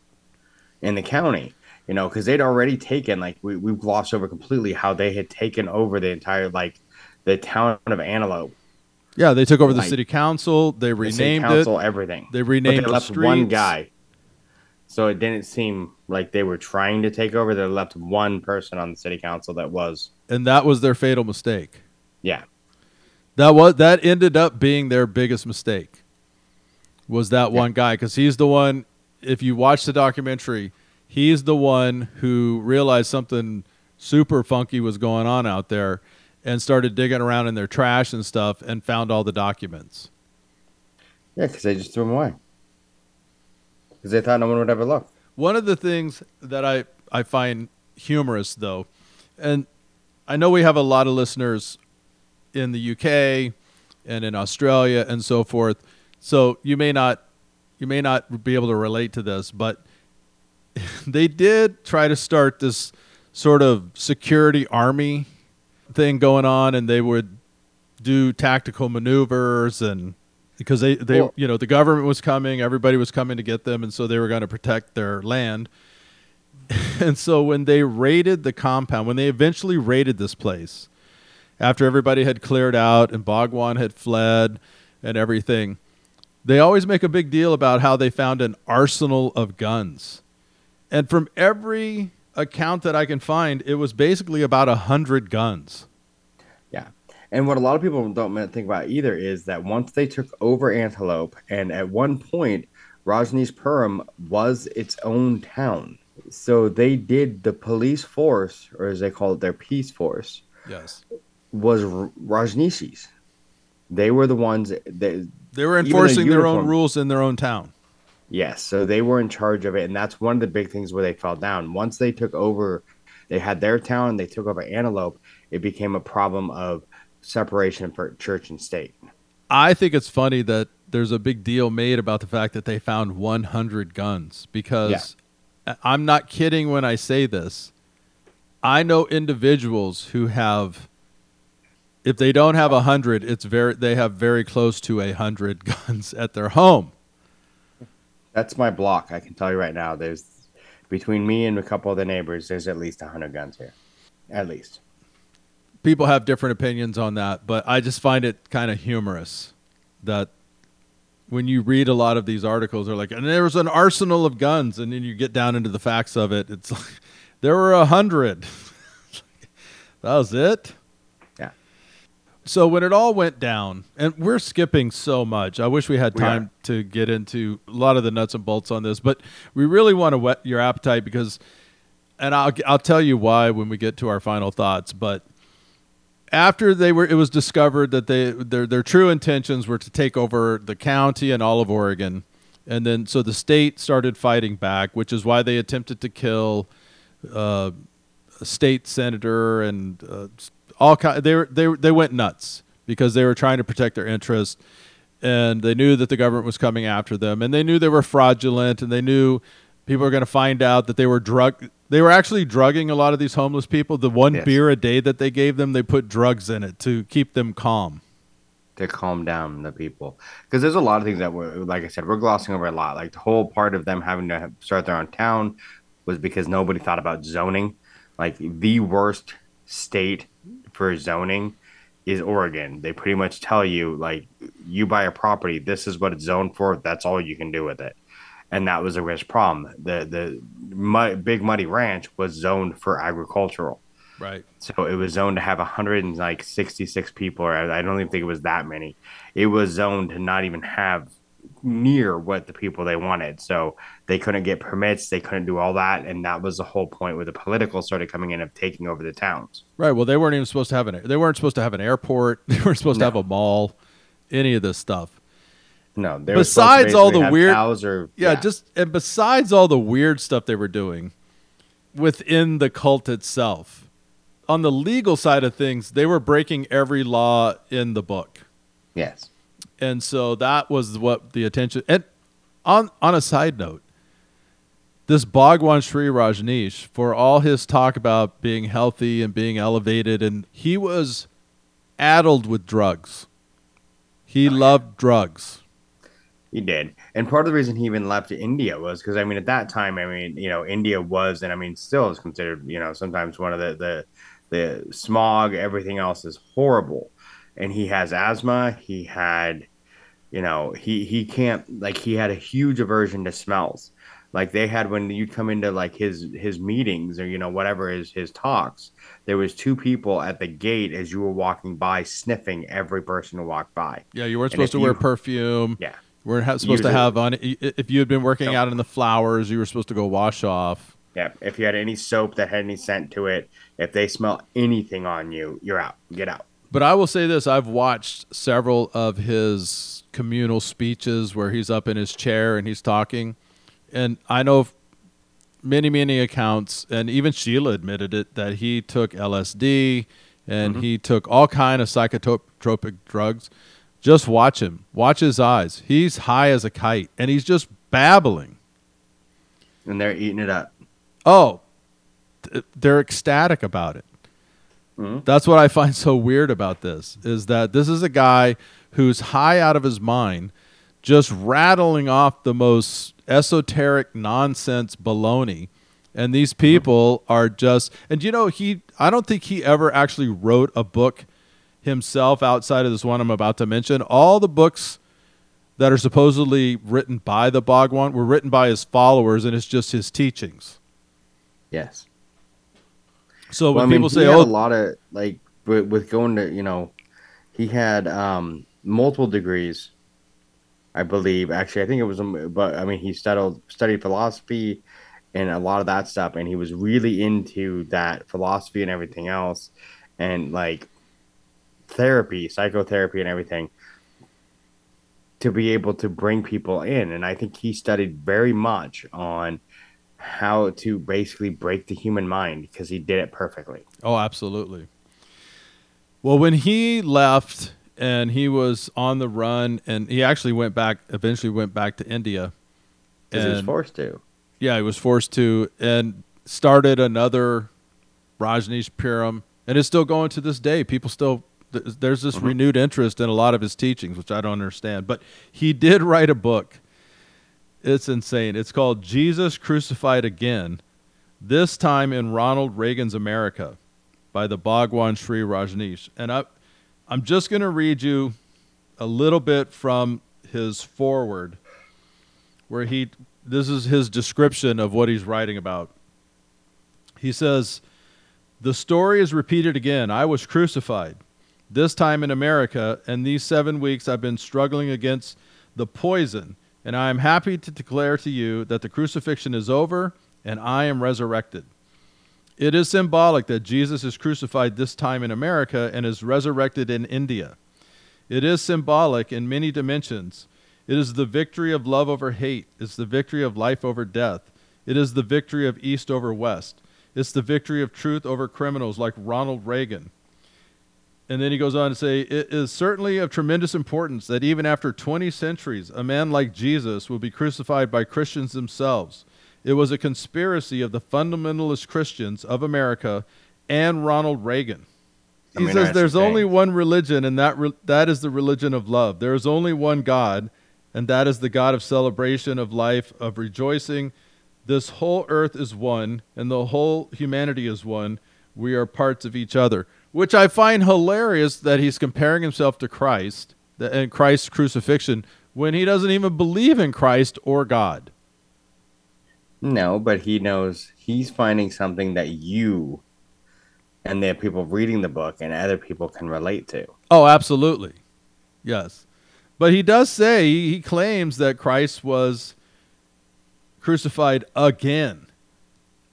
in the county you know, because they'd already taken like we we glossed over completely how they had taken over the entire like the town of Antelope. Yeah, they took over like, the city council. They renamed the council, it. Everything. They renamed but they left one guy. So it didn't seem like they were trying to take over. They left one person on the city council that was, and that was their fatal mistake. Yeah, that was that ended up being their biggest mistake. was that one guy because he's the one. If you watch the documentary, he's the one who realized something super funky was going on out there, and started digging around in their trash and stuff, and found all the documents. Yeah, because they just threw them away. Because they thought no one would ever look. One of the things that I I find humorous though, and I know we have a lot of listeners in the UK and in Australia and so forth. So you may not you may not be able to relate to this, but <laughs> they did try to start this sort of security army thing going on and they would do tactical maneuvers and because they, they Well- you know the government was coming everybody was coming to get them and so they were going to protect their land <laughs> and so when they raided the compound when they eventually raided this place after everybody had cleared out and Bhagwan had fled and everything, they always make a big deal about how they found an arsenal of guns. And from every account that I can find, it was basically about a hundred guns. Yeah. And what a lot of people don't think about either is that once they took over Antelope, and at one point, Rajneeshpuram was its own town. So they did the police force, or as they call it, their peace force, Yes. was Rajneeshis. They were the ones that, They were enforcing their own rules in their own town. Yes, so they were in charge of it. And that's one of the big things where they fell down. Once they took over, they had their town, they took over Antelope, it became a problem of separation for church and state. I think it's funny that there's a big deal made about the fact that they found 100 guns because I- I'm not kidding when I say this. I know individuals who have if they don't have 100, it's very they have very close to a 100 <laughs> guns at their home. That's my block. I can tell you right now. There's between me and a couple of the neighbors. There's at least hundred guns here, at least. People have different opinions on that, but I just find it kind of humorous that when you read a lot of these articles, they're like, and there was an arsenal of guns, and then you get down into the facts of it. It's like <laughs> there were a hundred. <laughs> that was it. So when it all went down, and we're skipping so much, I wish we had We time to get into a lot of the nuts and bolts on this, but we really want to whet your appetite because, and I'll I'll tell you why when we get to our final thoughts. But after they were, it was discovered that they their their true intentions were to take over the county and all of Oregon, and then so the state started fighting back, which is why they attempted to kill. Uh, a state senator and uh, all ki- they were they were- they went nuts because they were trying to protect their interests and they knew that the government was coming after them and they knew they were fraudulent and they knew people were going to find out that they were drug they were actually drugging a lot of these homeless people. The one Yes. beer a day that they gave them they put drugs in it to keep them calm. To calm down the people. Because there's a lot of things that we're like i said we're glossing over a lot. Like the whole part of them having to start their own town was because nobody thought about zoning. Like the worst state for zoning is oregon. They pretty much tell you like you buy a property this is what it's zoned for that's all you can do with it. And that was a biggest problem. The the Mud, big muddy ranch was zoned for agricultural. Right. So it was zoned to have 166 people, or I don't even think it was that many. It was zoned to not even have near what the people they wanted. So they couldn't get permits, they couldn't do all that, and that was the whole point where the political started coming in of taking over the towns. right well they weren't even supposed to have an they weren't supposed to have an airport <laughs> they weren't supposed to have a mall any of this stuff. No, they were Besides all the weird- or yeah, just and besides all the weird stuff they were doing within the cult itself on the legal side of things they were breaking every law in the book. Yes, and so that was what the attention and on on a side note this Bhagwan Shree Rajneesh for all his talk about being healthy and being elevated and he was addled with drugs he oh, loved drugs he did. And part of the reason he even left India was because I mean at that time, I mean you know India was and I mean still is considered you know sometimes one of the the the smog, everything else is horrible. And he has asthma. He had, you know, he he can't like he had a huge aversion to smells. Like they had when you'd come into like his his meetings or you know whatever his his talks, there was two people at the gate as you were walking by sniffing every person who walked by. yeah you weren't supposed to wear perfume Yeah. We're ha- supposed Use to have on if you had been working No. out in the flowers, you were supposed to go wash off. Yeah, if you had any soap that had any scent to it, if they smell anything on you, you're out. Get out. But I will say this: I've watched several of his communal speeches where he's up in his chair and he's talking, and I know many, many accounts, and even Sheela admitted it that he took LSD and he took all kind of psychotropic drugs. Just watch him. Watch his eyes. He's high as a kite, and he's just babbling. And they're eating it up. Oh, th- they're ecstatic about it. Mhm. That's what I find so weird about this is that this is a guy who's high out of his mind, just rattling off the most esoteric nonsense baloney. And these people are just and you know he I don't think he ever actually wrote a book himself outside of this one I'm about to mention. All the books that are supposedly written by the Bhagwan were written by his followers and it's just his teachings. Yes. So when Well, I mean, people say, "Oh, a lot of like with, with going to you know, he had um multiple degrees. I believe actually, I think it was, um, but I mean, he studied studied philosophy and a lot of that stuff, and he was really into that philosophy and everything else, and like therapy, psychotherapy, and everything to be able to bring people in. And I think he studied very much on how to basically break the human mind because he did it perfectly. Oh, absolutely. Well, when he left and he was on the run, and he actually went back, eventually went back to India. Because he was forced to. Yeah, he was forced to, and started another Rajneeshpuram, and it's still going to this day. People still there's this mm-hmm. renewed interest in a lot of his teachings, which I don't understand. But he did write a book. It's insane. It's called Jesus Crucified Again. This time in Ronald Reagan's America, by the Bhagwan Shree Rajneesh, and I, I'm just going to read you a little bit from his foreword, where he this is his description of what he's writing about. He says, The story is repeated again. I was crucified, this time in America, and these seven weeks I've been struggling against the poison, and I am happy to declare to you that the crucifixion is over and I am resurrected. It is symbolic that Jesus is crucified this time in America and is resurrected in India. It is symbolic in many dimensions. It is the victory of love over hate. It's the victory of life over death. It is the victory of East over West. It's the victory of truth over criminals like Ronald Reagan. And then he goes on to say, It is certainly of tremendous importance that even after 20 centuries, a man like Jesus will be crucified by Christians themselves. It was a conspiracy of the fundamentalist Christians of America and Ronald Reagan. I He mean, says there's thing. only one religion, and that re- that is the religion of love. There is only one God, and that is the God of celebration, of life, of rejoicing. This whole earth is one, and the whole humanity is one. We are parts of each other, which I find hilarious that he's comparing himself to Christ and Christ's crucifixion when he doesn't even believe in Christ or God. No, but he knows he's finding something that you and the people reading the book and other people can relate to. Oh, absolutely. Yes. But he does say, he claims that Christ was crucified again.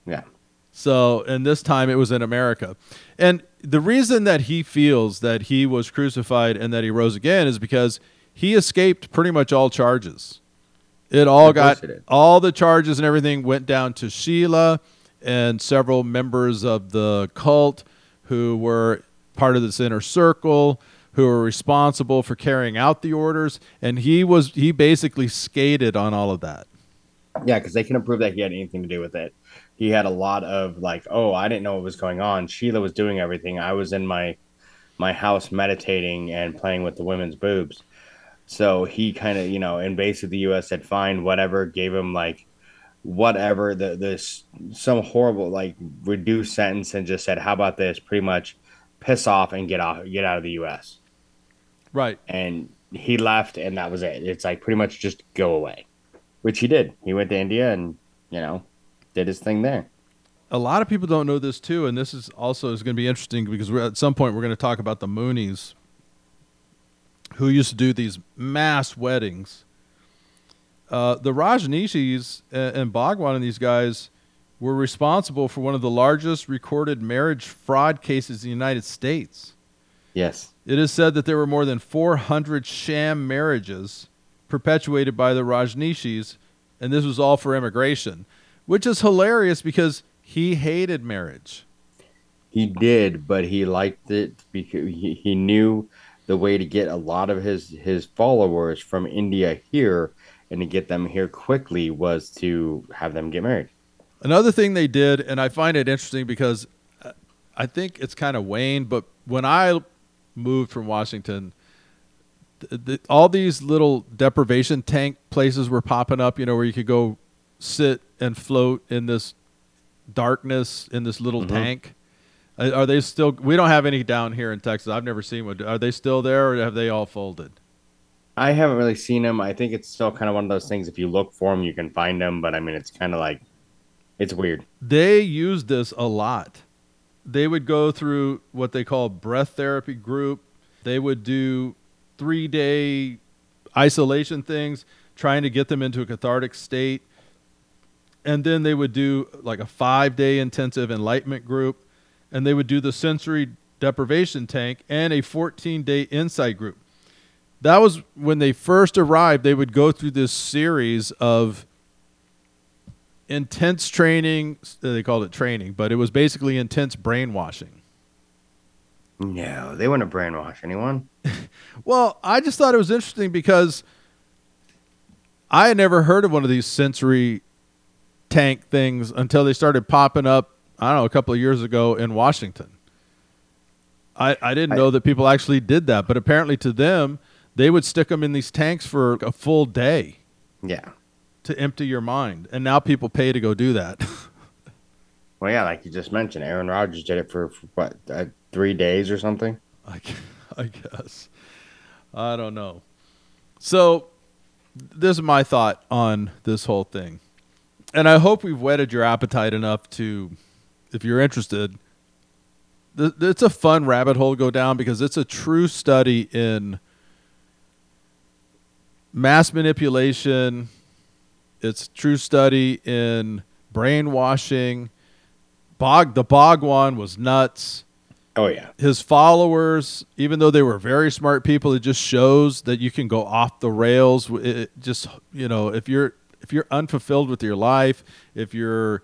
Yeah. So, and this time it was in America. And the reason that he feels that he was crucified and that he rose again is because he escaped pretty much all charges. It all got, all the charges and everything went down to Sheela and several members of the cult who were part of this inner circle who were responsible for carrying out the orders and he was he basically skated on all of that Yeah, because they couldn't prove that he had anything to do with it. He had a lot of like, oh, I didn't know what was going on. Sheela was doing everything. I was in my my house meditating and playing with the women's boobs. So he kind of, you know, and basically the U.S. said fine, whatever, gave him like whatever the this some horrible like reduced sentence and just said, how about this? Pretty much, piss off and get off, get out of the U.S. right And he left, and that was it. It's like pretty much just go away, which he did. He went to India and you know did his thing there. a lot of people don't know this too, and this is also is going to be interesting because we're, at some point we're going to talk about the Moonies, who used to do these mass weddings, uh, the Rajneeshis and, and Bhagwan and these guys were responsible for one of the largest recorded marriage fraud cases in the United States. Yes. It is said that there were more than 400 sham marriages perpetuated by the Rajneeshis, and this was all for immigration, which is hilarious because he hated marriage. He did, but he liked it because he, he knew the way to get a lot of his his followers from India here and to get them here quickly was to have them get married. Another thing they did, and I find it interesting because uh, I think it's kind of waned, but when I moved from Washington, th- th- all these little deprivation tank places were popping up, you know, where you could go sit and float in this darkness in this little Mhm. tank. Uh, Are they still? We don't have any down here in Texas. I've never seen one. Are they still there, or have they all folded? I haven't really seen them. I think it's still kind of one of those things. If you look for them, you can find them. But I mean, it's kind of like it's weird. They used this a lot. They would go through what they call breath therapy group. They would do three day isolation things, trying to get them into a cathartic state. And then they would do like a five day intensive enlightenment group. And they would do the sensory deprivation tank and a 14 day insight group. That was when they first arrived, they would go through this series of intense training. Uh, they called it training, but it was basically intense brainwashing. No, they wouldn't brainwash anyone. <laughs> Well, I just thought it was interesting because I had never heard of one of these sensory tank things until they started popping up, I don't know, a couple of years ago in Washington. I, I didn't I- know that people actually did that, but apparently to them, they would stick them in these tanks for a full day Yeah. to empty your mind. And now people pay to go do that. <laughs> Well, yeah, like you just mentioned, Aaron Rodgers did it for, for what uh, three days or something. I, <laughs> I guess. I don't know. So, this is my thought on this whole thing. And I hope we've whetted your appetite enough to, if you're interested, th- it's a fun rabbit hole to go down because it's a true study in mass manipulation. It's a true study in brainwashing. Bog the Bhagwan was nuts Oh yeah, his followers, even though they were very smart people, it just shows that you can go off the rails. It just you know, if you're if you're unfulfilled with your life, if you're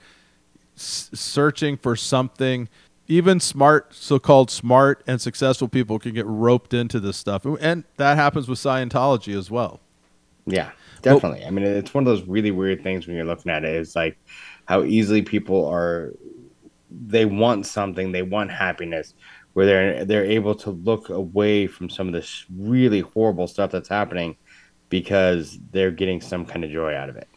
s- searching for something, even smart, so-called smart and successful people can get roped into this stuff, and that happens with Scientology as well. yeah, definitely. I mean, it's one of those really weird things when you're looking at. It's like how easily people are. They want something. They want happiness. Where they're they're able to look away from some of this really horrible stuff that's happening because they're getting some kind of joy out of it.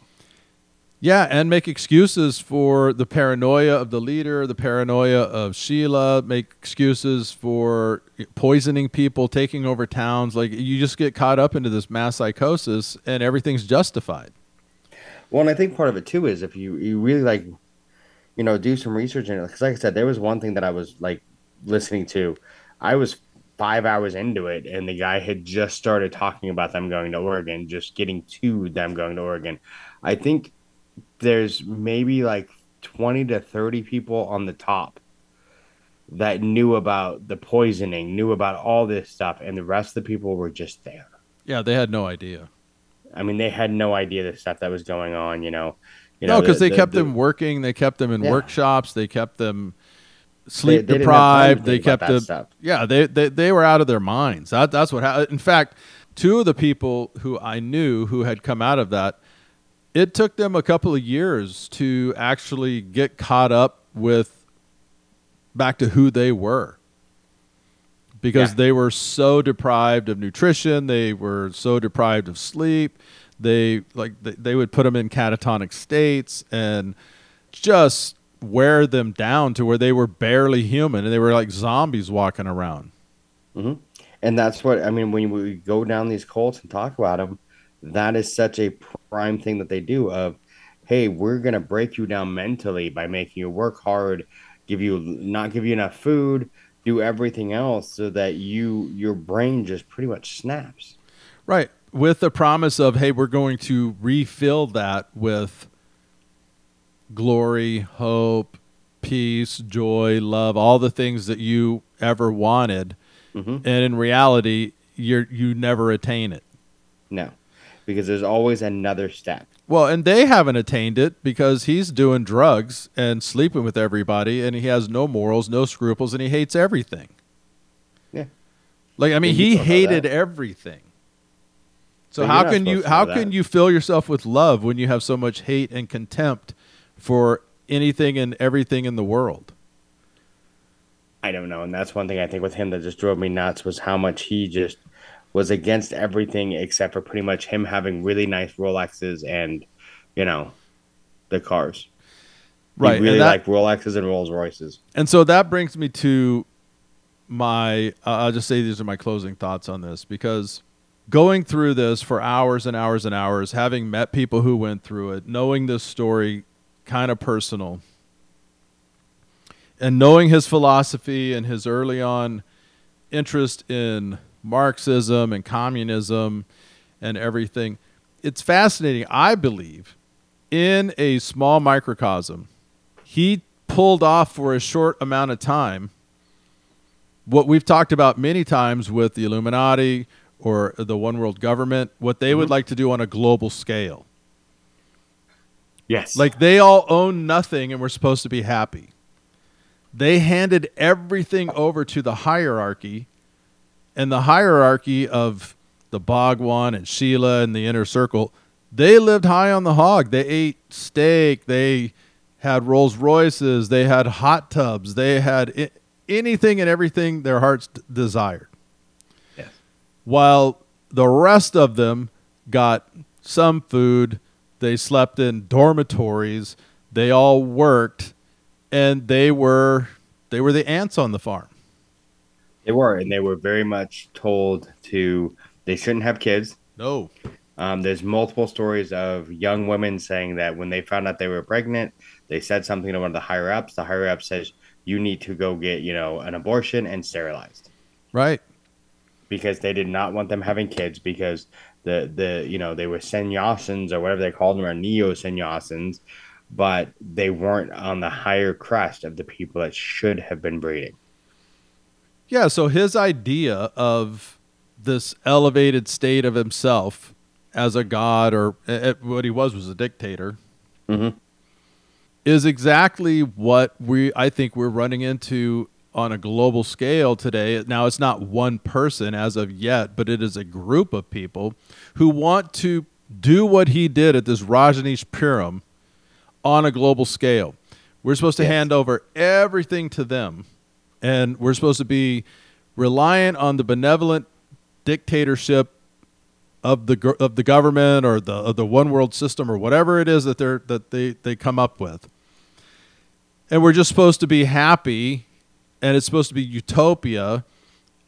Yeah, and make excuses for the paranoia of the leader, the paranoia of Sheela, make excuses for poisoning people, taking over towns. Like you just get caught up into this mass psychosis and everything's justified. Well, and I think part of it too is if you you really like, you know, do some research in it. Because like I said, there was one thing that I was like listening to. I was five hours into it, and the guy had just started talking about them going to Oregon, just getting to them going to Oregon. I think there's maybe like twenty to thirty people on the top that knew about the poisoning, knew about all this stuff, and the rest of the people were just there. Yeah, they had no idea. I mean, they had no idea the stuff that was going on. You know, you know, no, because the- they the- kept the- them working, they kept them in Yeah. workshops, they kept them sleep they didn't have time to deprived, they kept them stuff. Yeah, they, they they were out of their minds. That that's what happened. In fact, two of the people who I knew who had come out of that, it took them a couple of years to actually get caught up with back to who they were. Because Yeah. they were so deprived of nutrition, they were so deprived of sleep. They like they, they would put them in catatonic states and just wear them down to where they were barely human and they were like zombies walking around. Mm-hmm. And that's what I mean when we go down these cults and talk about them. That is such a prime thing that they do. Of hey, we're gonna break you down mentally by making you work hard, give you not give you enough food, do everything else so that you your brain just pretty much snaps. Right. with the promise of hey, we're going to refill that with glory, hope, peace, joy, love, all the things that you ever wanted. hmm And in reality, you're you never attain it. No, because there's always another step. Well, and they haven't attained it because he's doing drugs and sleeping with everybody, and he has no morals, no scruples, and he hates everything. Yeah. Like I mean, he hated everything. So how can you how can you fill yourself with love when you have so much hate and contempt for anything and everything in the world? I don't know, and that's one thing I think with him that just drove me nuts was how much he just was against everything except for pretty much him having really nice Rolexes and, you know, the cars. Right. He really that- liked Rolexes and Rolls Royces. and so that brings me to my uh, I'll just say these are my closing thoughts on this because going through this for hours and hours and hours, having met people who went through it, knowing this story kind of personal, and knowing his philosophy and his early on interest in Marxism and communism and everything, it's fascinating. I believe in a small microcosm, he pulled off for a short amount of time what we've talked about many times with the Illuminati or the one world government, what they would Mhm. like to do on a global scale. Yes. Like they all own nothing and we're supposed to be happy. They handed everything over to the hierarchy, and the hierarchy of the Bhagwan and Sheela and the inner circle, they lived high on the hog. They ate steak. They had Rolls Royces. They had hot tubs. They had I- anything and everything their hearts d- desired. Yes. While the rest of them got some food, they slept in dormitories, they all worked, and they were they were the ants on the farm. They were, and they were very much told to they shouldn't have kids. No. Um, there's multiple stories of young women saying that when they found out they were pregnant, they said something to one of the higher ups. The higher up says you need to go get you know an abortion and sterilized Right. because they did not want them having kids because the the you know they were sannyasins or whatever they called them or neo sannyasins, but they weren't on the higher crest of the people that should have been breeding. Yeah, so his idea of this elevated state of himself as a god or uh, what he was was a dictator Mhm. is exactly what we I think we're running into on a global scale today. Now it's not one person as of yet, but it is a group of people who want to do what he did at this Rajneeshpuram on a global scale. We're supposed to Yes. hand over everything to them, and we're supposed to be reliant on the benevolent dictatorship of the of the government or the of the one world system or whatever it is that they're that they they come up with. And we're just supposed to be happy, and it's supposed to be utopia,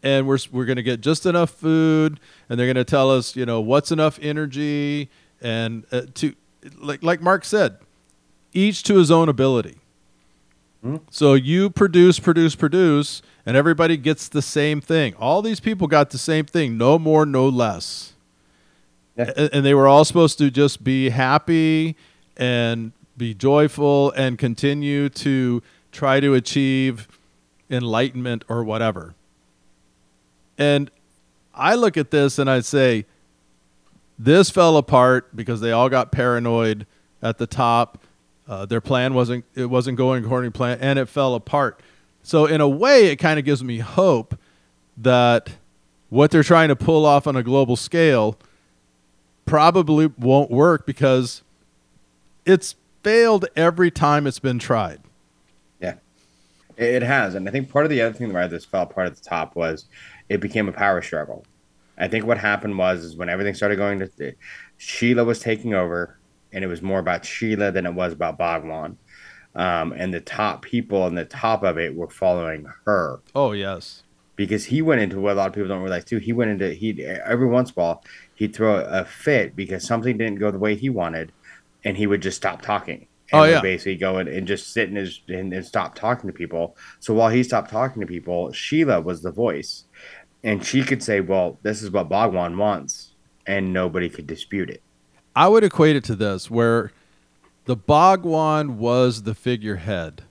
and we're we're going to get just enough food, and they're going to tell us, you know, what's enough energy, and uh, to like like Mark said, each to his own ability. So you produce, produce, produce, and everybody gets the same thing. All these people got the same thing, no more, no less. Yeah. A- And they were all supposed to just be happy and be joyful and continue to try to achieve enlightenment or whatever. And I look at this and I say, this fell apart because they all got paranoid at the top. Uh, their plan wasn't it wasn't going according to plan, and it fell apart. So in a way, it kind of gives me hope that what they're trying to pull off on a global scale probably won't work because it's failed every time it's been tried. Yeah, it has, and I think part of the other thing why this fell apart at the top was it became a power struggle. I think what happened was is when everything started going to Sheela was taking over, and it was more about Sheela than it was about Bhagwan. Um, and the top people on the top of it were following her Oh yes, because he went into what a lot of people don't realize too. He went into he every once in a while he'd throw a fit because something didn't go the way he wanted, and he would just stop talking. And Oh, yeah. basically go in and just sit in his and, and stop talking to people. So while he stopped talking to people, Sheela was the voice, and she could say, "Well, this is what Bhagwan wants." and nobody could dispute it. I would equate it to this where the Bhagwan was the figurehead.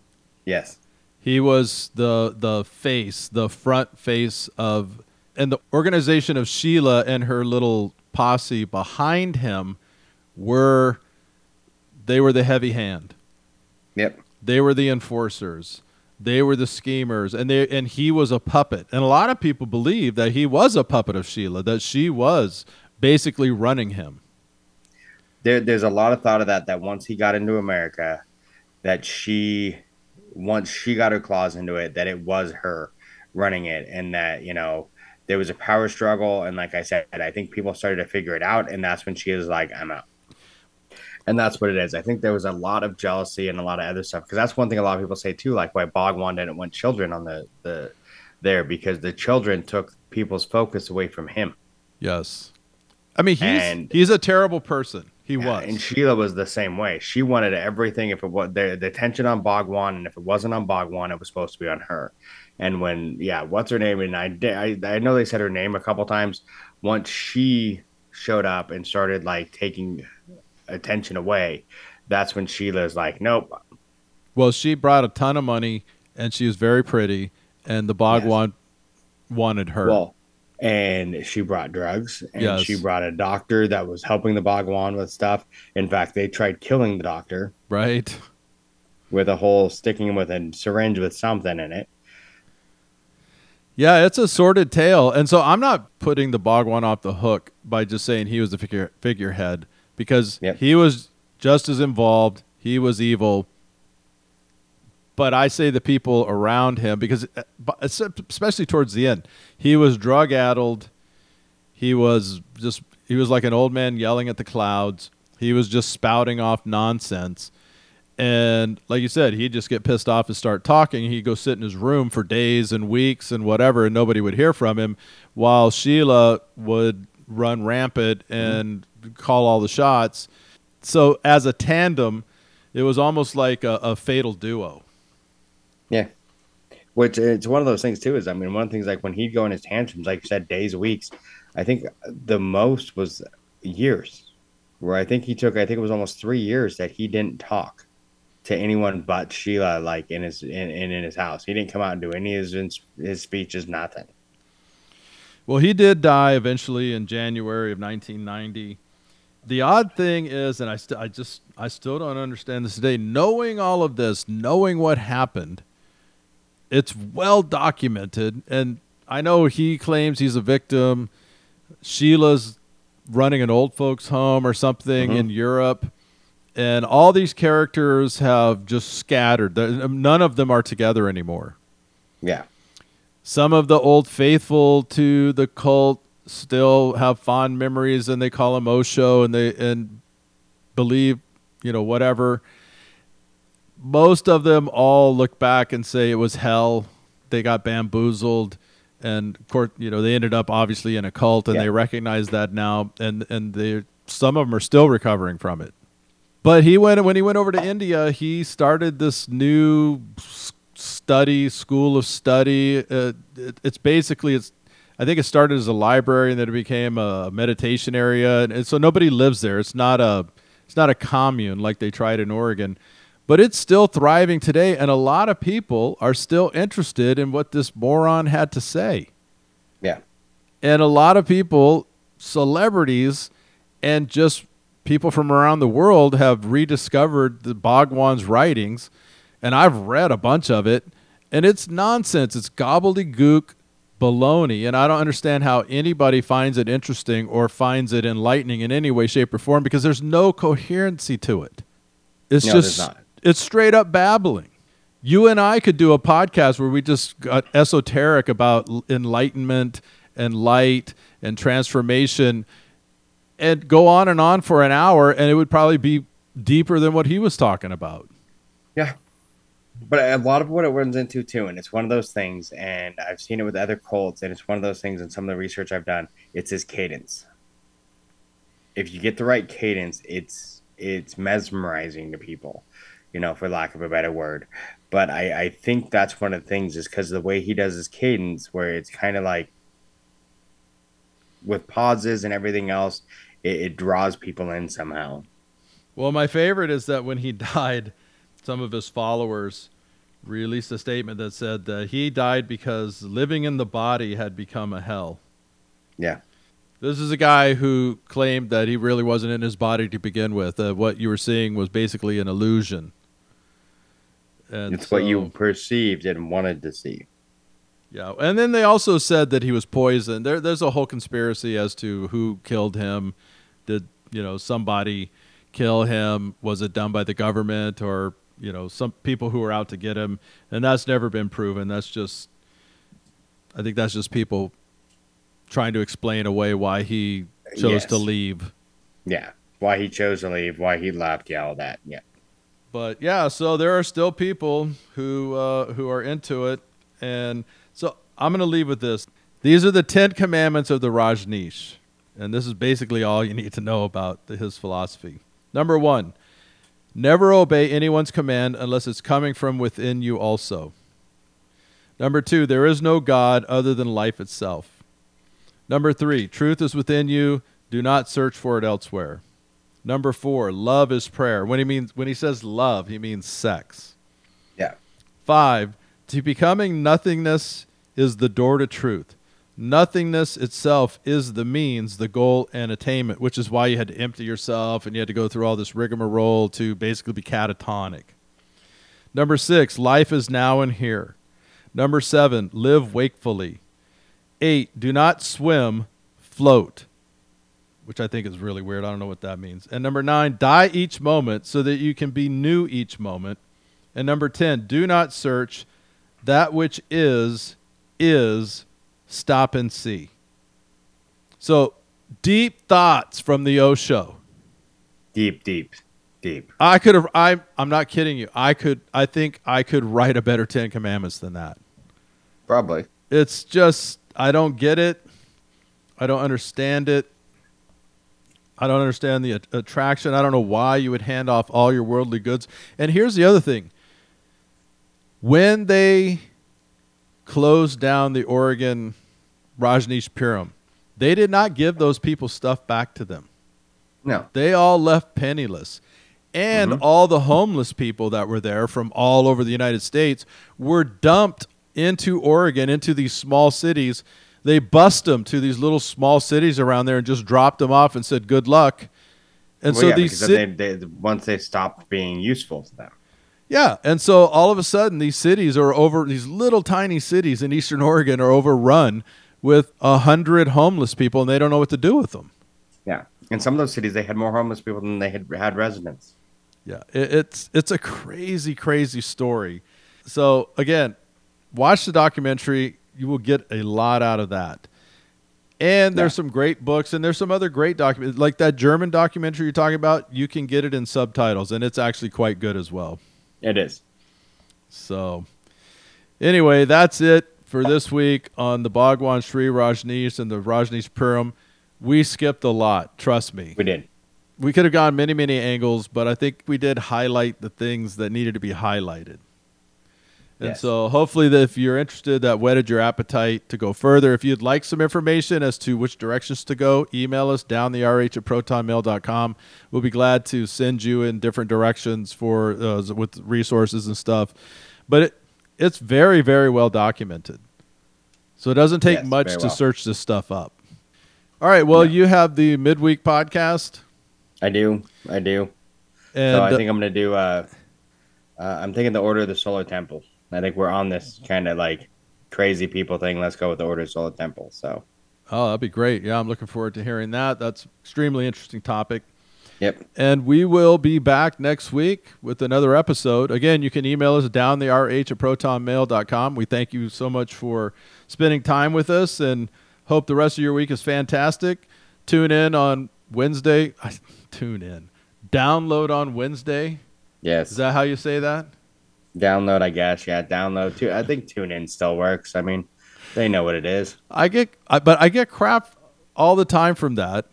Yes. He was the the face, the front face of and the organization of Sheela and her little posse behind him were they were the heavy hand. Yep. They were the enforcers. They were the schemers and they and he was a puppet. And a lot of people believe that he was a puppet of Sheela, that she was basically running him. There, there's a lot of thought of that that once he got into America, that she once she got her claws into it, that it was her running it, and that you know there was a power struggle. And like I said, I think people started to figure it out, and that's when she was like, "I'm out." And that's what it is. I think there was a lot of jealousy and a lot of other stuff because that's one thing a lot of people say too, like why Bhagwan didn't want children on the the there because the children took people's focus away from him. Yes. I mean, he's And- he's a terrible person. He Yeah, was. And Sheela was the same way. She wanted everything if it was the, the attention on Bhagwan, and if it wasn't on Bhagwan, it was supposed to be on her. And when yeah, what's her name? And I did- I, I know they said her name a couple times. Once she showed up and started like taking attention away, that's when Sheela's like, nope, well, she brought a ton of money and she was very pretty and the Bhagwan wanted her. well. And she brought drugs, and Yes. she brought a doctor that was helping the Bhagwan with stuff. In fact, they tried killing the doctor right? with a whole sticking him with a syringe with something in it. Yeah, it's a sordid tale. And so I'm not putting the Bhagwan off the hook by just saying he was the figure figurehead because Yep. he was just as involved. He was evil. But I say the people around him because uh, especially towards the end, he was drug addled. He was just he was like an old man yelling at the clouds. He was just spouting off nonsense. And like you said, he'd just get pissed off and start talking. He'd go sit in his room for days and weeks and whatever, and nobody would hear from him. While Sheela would run rampant and call all the shots. So as a tandem, it was almost like a, a fatal duo. Yeah. Which it's one of those things too. Is I mean, one of the things like when he'd go in his tantrums, like you said, days, weeks. I think the most was years, where I think he took. I think it was almost three years that he didn't talk to anyone but Sheela, like in his in, in, in his house. He didn't come out and do any of his his speeches, nothing. Well, he did die eventually in January of 1990. The odd thing is, and I, st- I just, I still don't understand this today. Knowing all of this, knowing what happened, it's well documented, and I know he claims he's a victim. Sheela's running an old folks' home or something Mhm. in Europe, and all these characters have just scattered. None of them are together anymore. Yeah. Some of the old faithful to the cult still have fond memories and they call him Osho and they and believe, you know, whatever. Most of them all look back and say it was hell. They got bamboozled and of course, you know, they ended up obviously in a cult and Yeah. they recognize that now and and they some of them are still recovering from it. But he went when he went over to India, he started this new study school of study. Uh, it, it's basically it's I think it started as a library and then it became a meditation area, and, and so nobody lives there. It's not a it's not a commune like they tried in Oregon, but it's still thriving today, and a lot of people are still interested in what this moron had to say. Yeah. And a lot of people, celebrities, and just people from around the world have rediscovered the Bhagwan's writings. And I've read a bunch of it, and it's nonsense. It's gobbledygook baloney. And I don't understand how anybody finds it interesting or finds it enlightening in any way, shape, or form because there's no coherency to it. It's No, just, not. It's straight up babbling. You and I could do a podcast where we just got esoteric about enlightenment and light and transformation and go on and on for an hour, and it would probably be deeper than what he was talking about. Yeah. But a lot of what it runs into too, and it's one of those things, and I've seen it with other cults, and it's one of those things in some of the research I've done, it's his cadence. If you get the right cadence, it's it's mesmerizing to people, you know, for lack of a better word. But I, I think that's one of the things is because the way he does his cadence, where it's kind of like with pauses and everything else, it, it draws people in somehow. Well, my favorite is that when he <laughs> died, some of his followers released a statement that said that he died because living in the body had become a hell. Yeah. This is a guy who claimed that he really wasn't in his body to begin with. That what you were seeing was basically an illusion. And it's so, what you perceived and wanted to see. Yeah, and then they also said that he was poisoned. There, there's a whole conspiracy as to who killed him. Did you know somebody kill him? Was it done by the government or you know some people who were out to get him? And that's never been proven. That's just, I think that's just people trying to explain away why he chose yes. to leave. Yeah, why he chose to leave, why he left, yeah, all that. Yeah. But yeah, so there are still people who uh, who are into it, and so I'm going to leave with this. These are the Ten Commandments of the Rajneesh, and this is basically all you need to know about his philosophy. Number one, never obey anyone's command unless it's coming from within you also. Number two, there is no God other than life itself. Number three, truth is within you. Do not search for it elsewhere. Number four, love is prayer. When he means when he says love, he means sex. Yeah. Five, to becoming nothingness is the door to truth. Nothingness itself is the means, the goal, and attainment, which is why you had to empty yourself and you had to go through all this rigmarole to basically be catatonic. Number six, life is now and here. Number seven, live wakefully. Eight, do not swim, float which I think is really weird. I don't know what that means. And number nine, die each moment so that you can be new each moment. And number 10, do not search. That which is, is, stop and see. So, deep thoughts from the Osho. Deep, deep, deep. I could have, I, I'm not kidding you. I could, I think I could write a better 10 commandments than that. Probably. It's just, I don't get it. I don't understand it. I don't understand the attraction. I don't know why you would hand off all your worldly goods. And here's the other thing when they closed down the Oregon Rajneeshpuram, they did not give those people stuff back to them. No. They all left penniless. And mm-hmm. all the homeless people that were there from all over the United States were dumped into Oregon, into these small cities they bust them to these little small cities around there and just dropped them off and said good luck. And well, so yeah, these they, they, once they stopped being useful to them. Yeah, and so all of a sudden these cities are over these little tiny cities in eastern Oregon are overrun with a hundred homeless people and they don't know what to do with them. Yeah, in some of those cities they had more homeless people than they had had residents. Yeah, it, it's it's a crazy crazy story. So again, watch the documentary you will get a lot out of that. And there's yeah. some great books, and there's some other great documents, like that German documentary you're talking about. You can get it in subtitles, and it's actually quite good as well. It is. So, anyway, that's it for this week on the Bhagwan Shree Rajneesh and the Rajneeshpuram. We skipped a lot, trust me. We did. We could have gone many, many angles, but I think we did highlight the things that needed to be highlighted. And yes. so hopefully that if you're interested, that whetted your appetite to go further. If you'd like some information as to which directions to go, email us down the rh at protonmail.com. We'll be glad to send you in different directions for uh, with resources and stuff. But it, it's very, very well documented. So it doesn't take yes, much to well. search this stuff up. All right. Well, yeah. you have the midweek podcast. I do. I do. And so I think I'm going to do, uh, uh, I'm thinking the Order of the Solar Temple. I think we're on this kind of like crazy people thing. Let's go with the Order of Solar Temple. So. Oh, that'd be great. Yeah, I'm looking forward to hearing that. That's extremely interesting topic. Yep. And we will be back next week with another episode. Again, you can email us down the rh at protonmail.com. We thank you so much for spending time with us and hope the rest of your week is fantastic. Tune in on Wednesday. <laughs> Tune in. Download on Wednesday. Yes. Is that how you say that? Download, I guess. Yeah, download too. I think TuneIn still works. I mean, they know what it is. I get, I, but I get crap all the time from that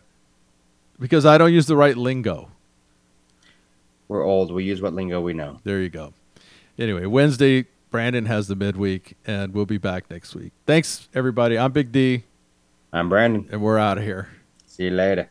because I don't use the right lingo. We're old. We use what lingo we know. There you go. Anyway, Wednesday, Brandon has the midweek, and we'll be back next week. Thanks, everybody. I'm Big D. I'm Brandon. And we're out of here. See you later.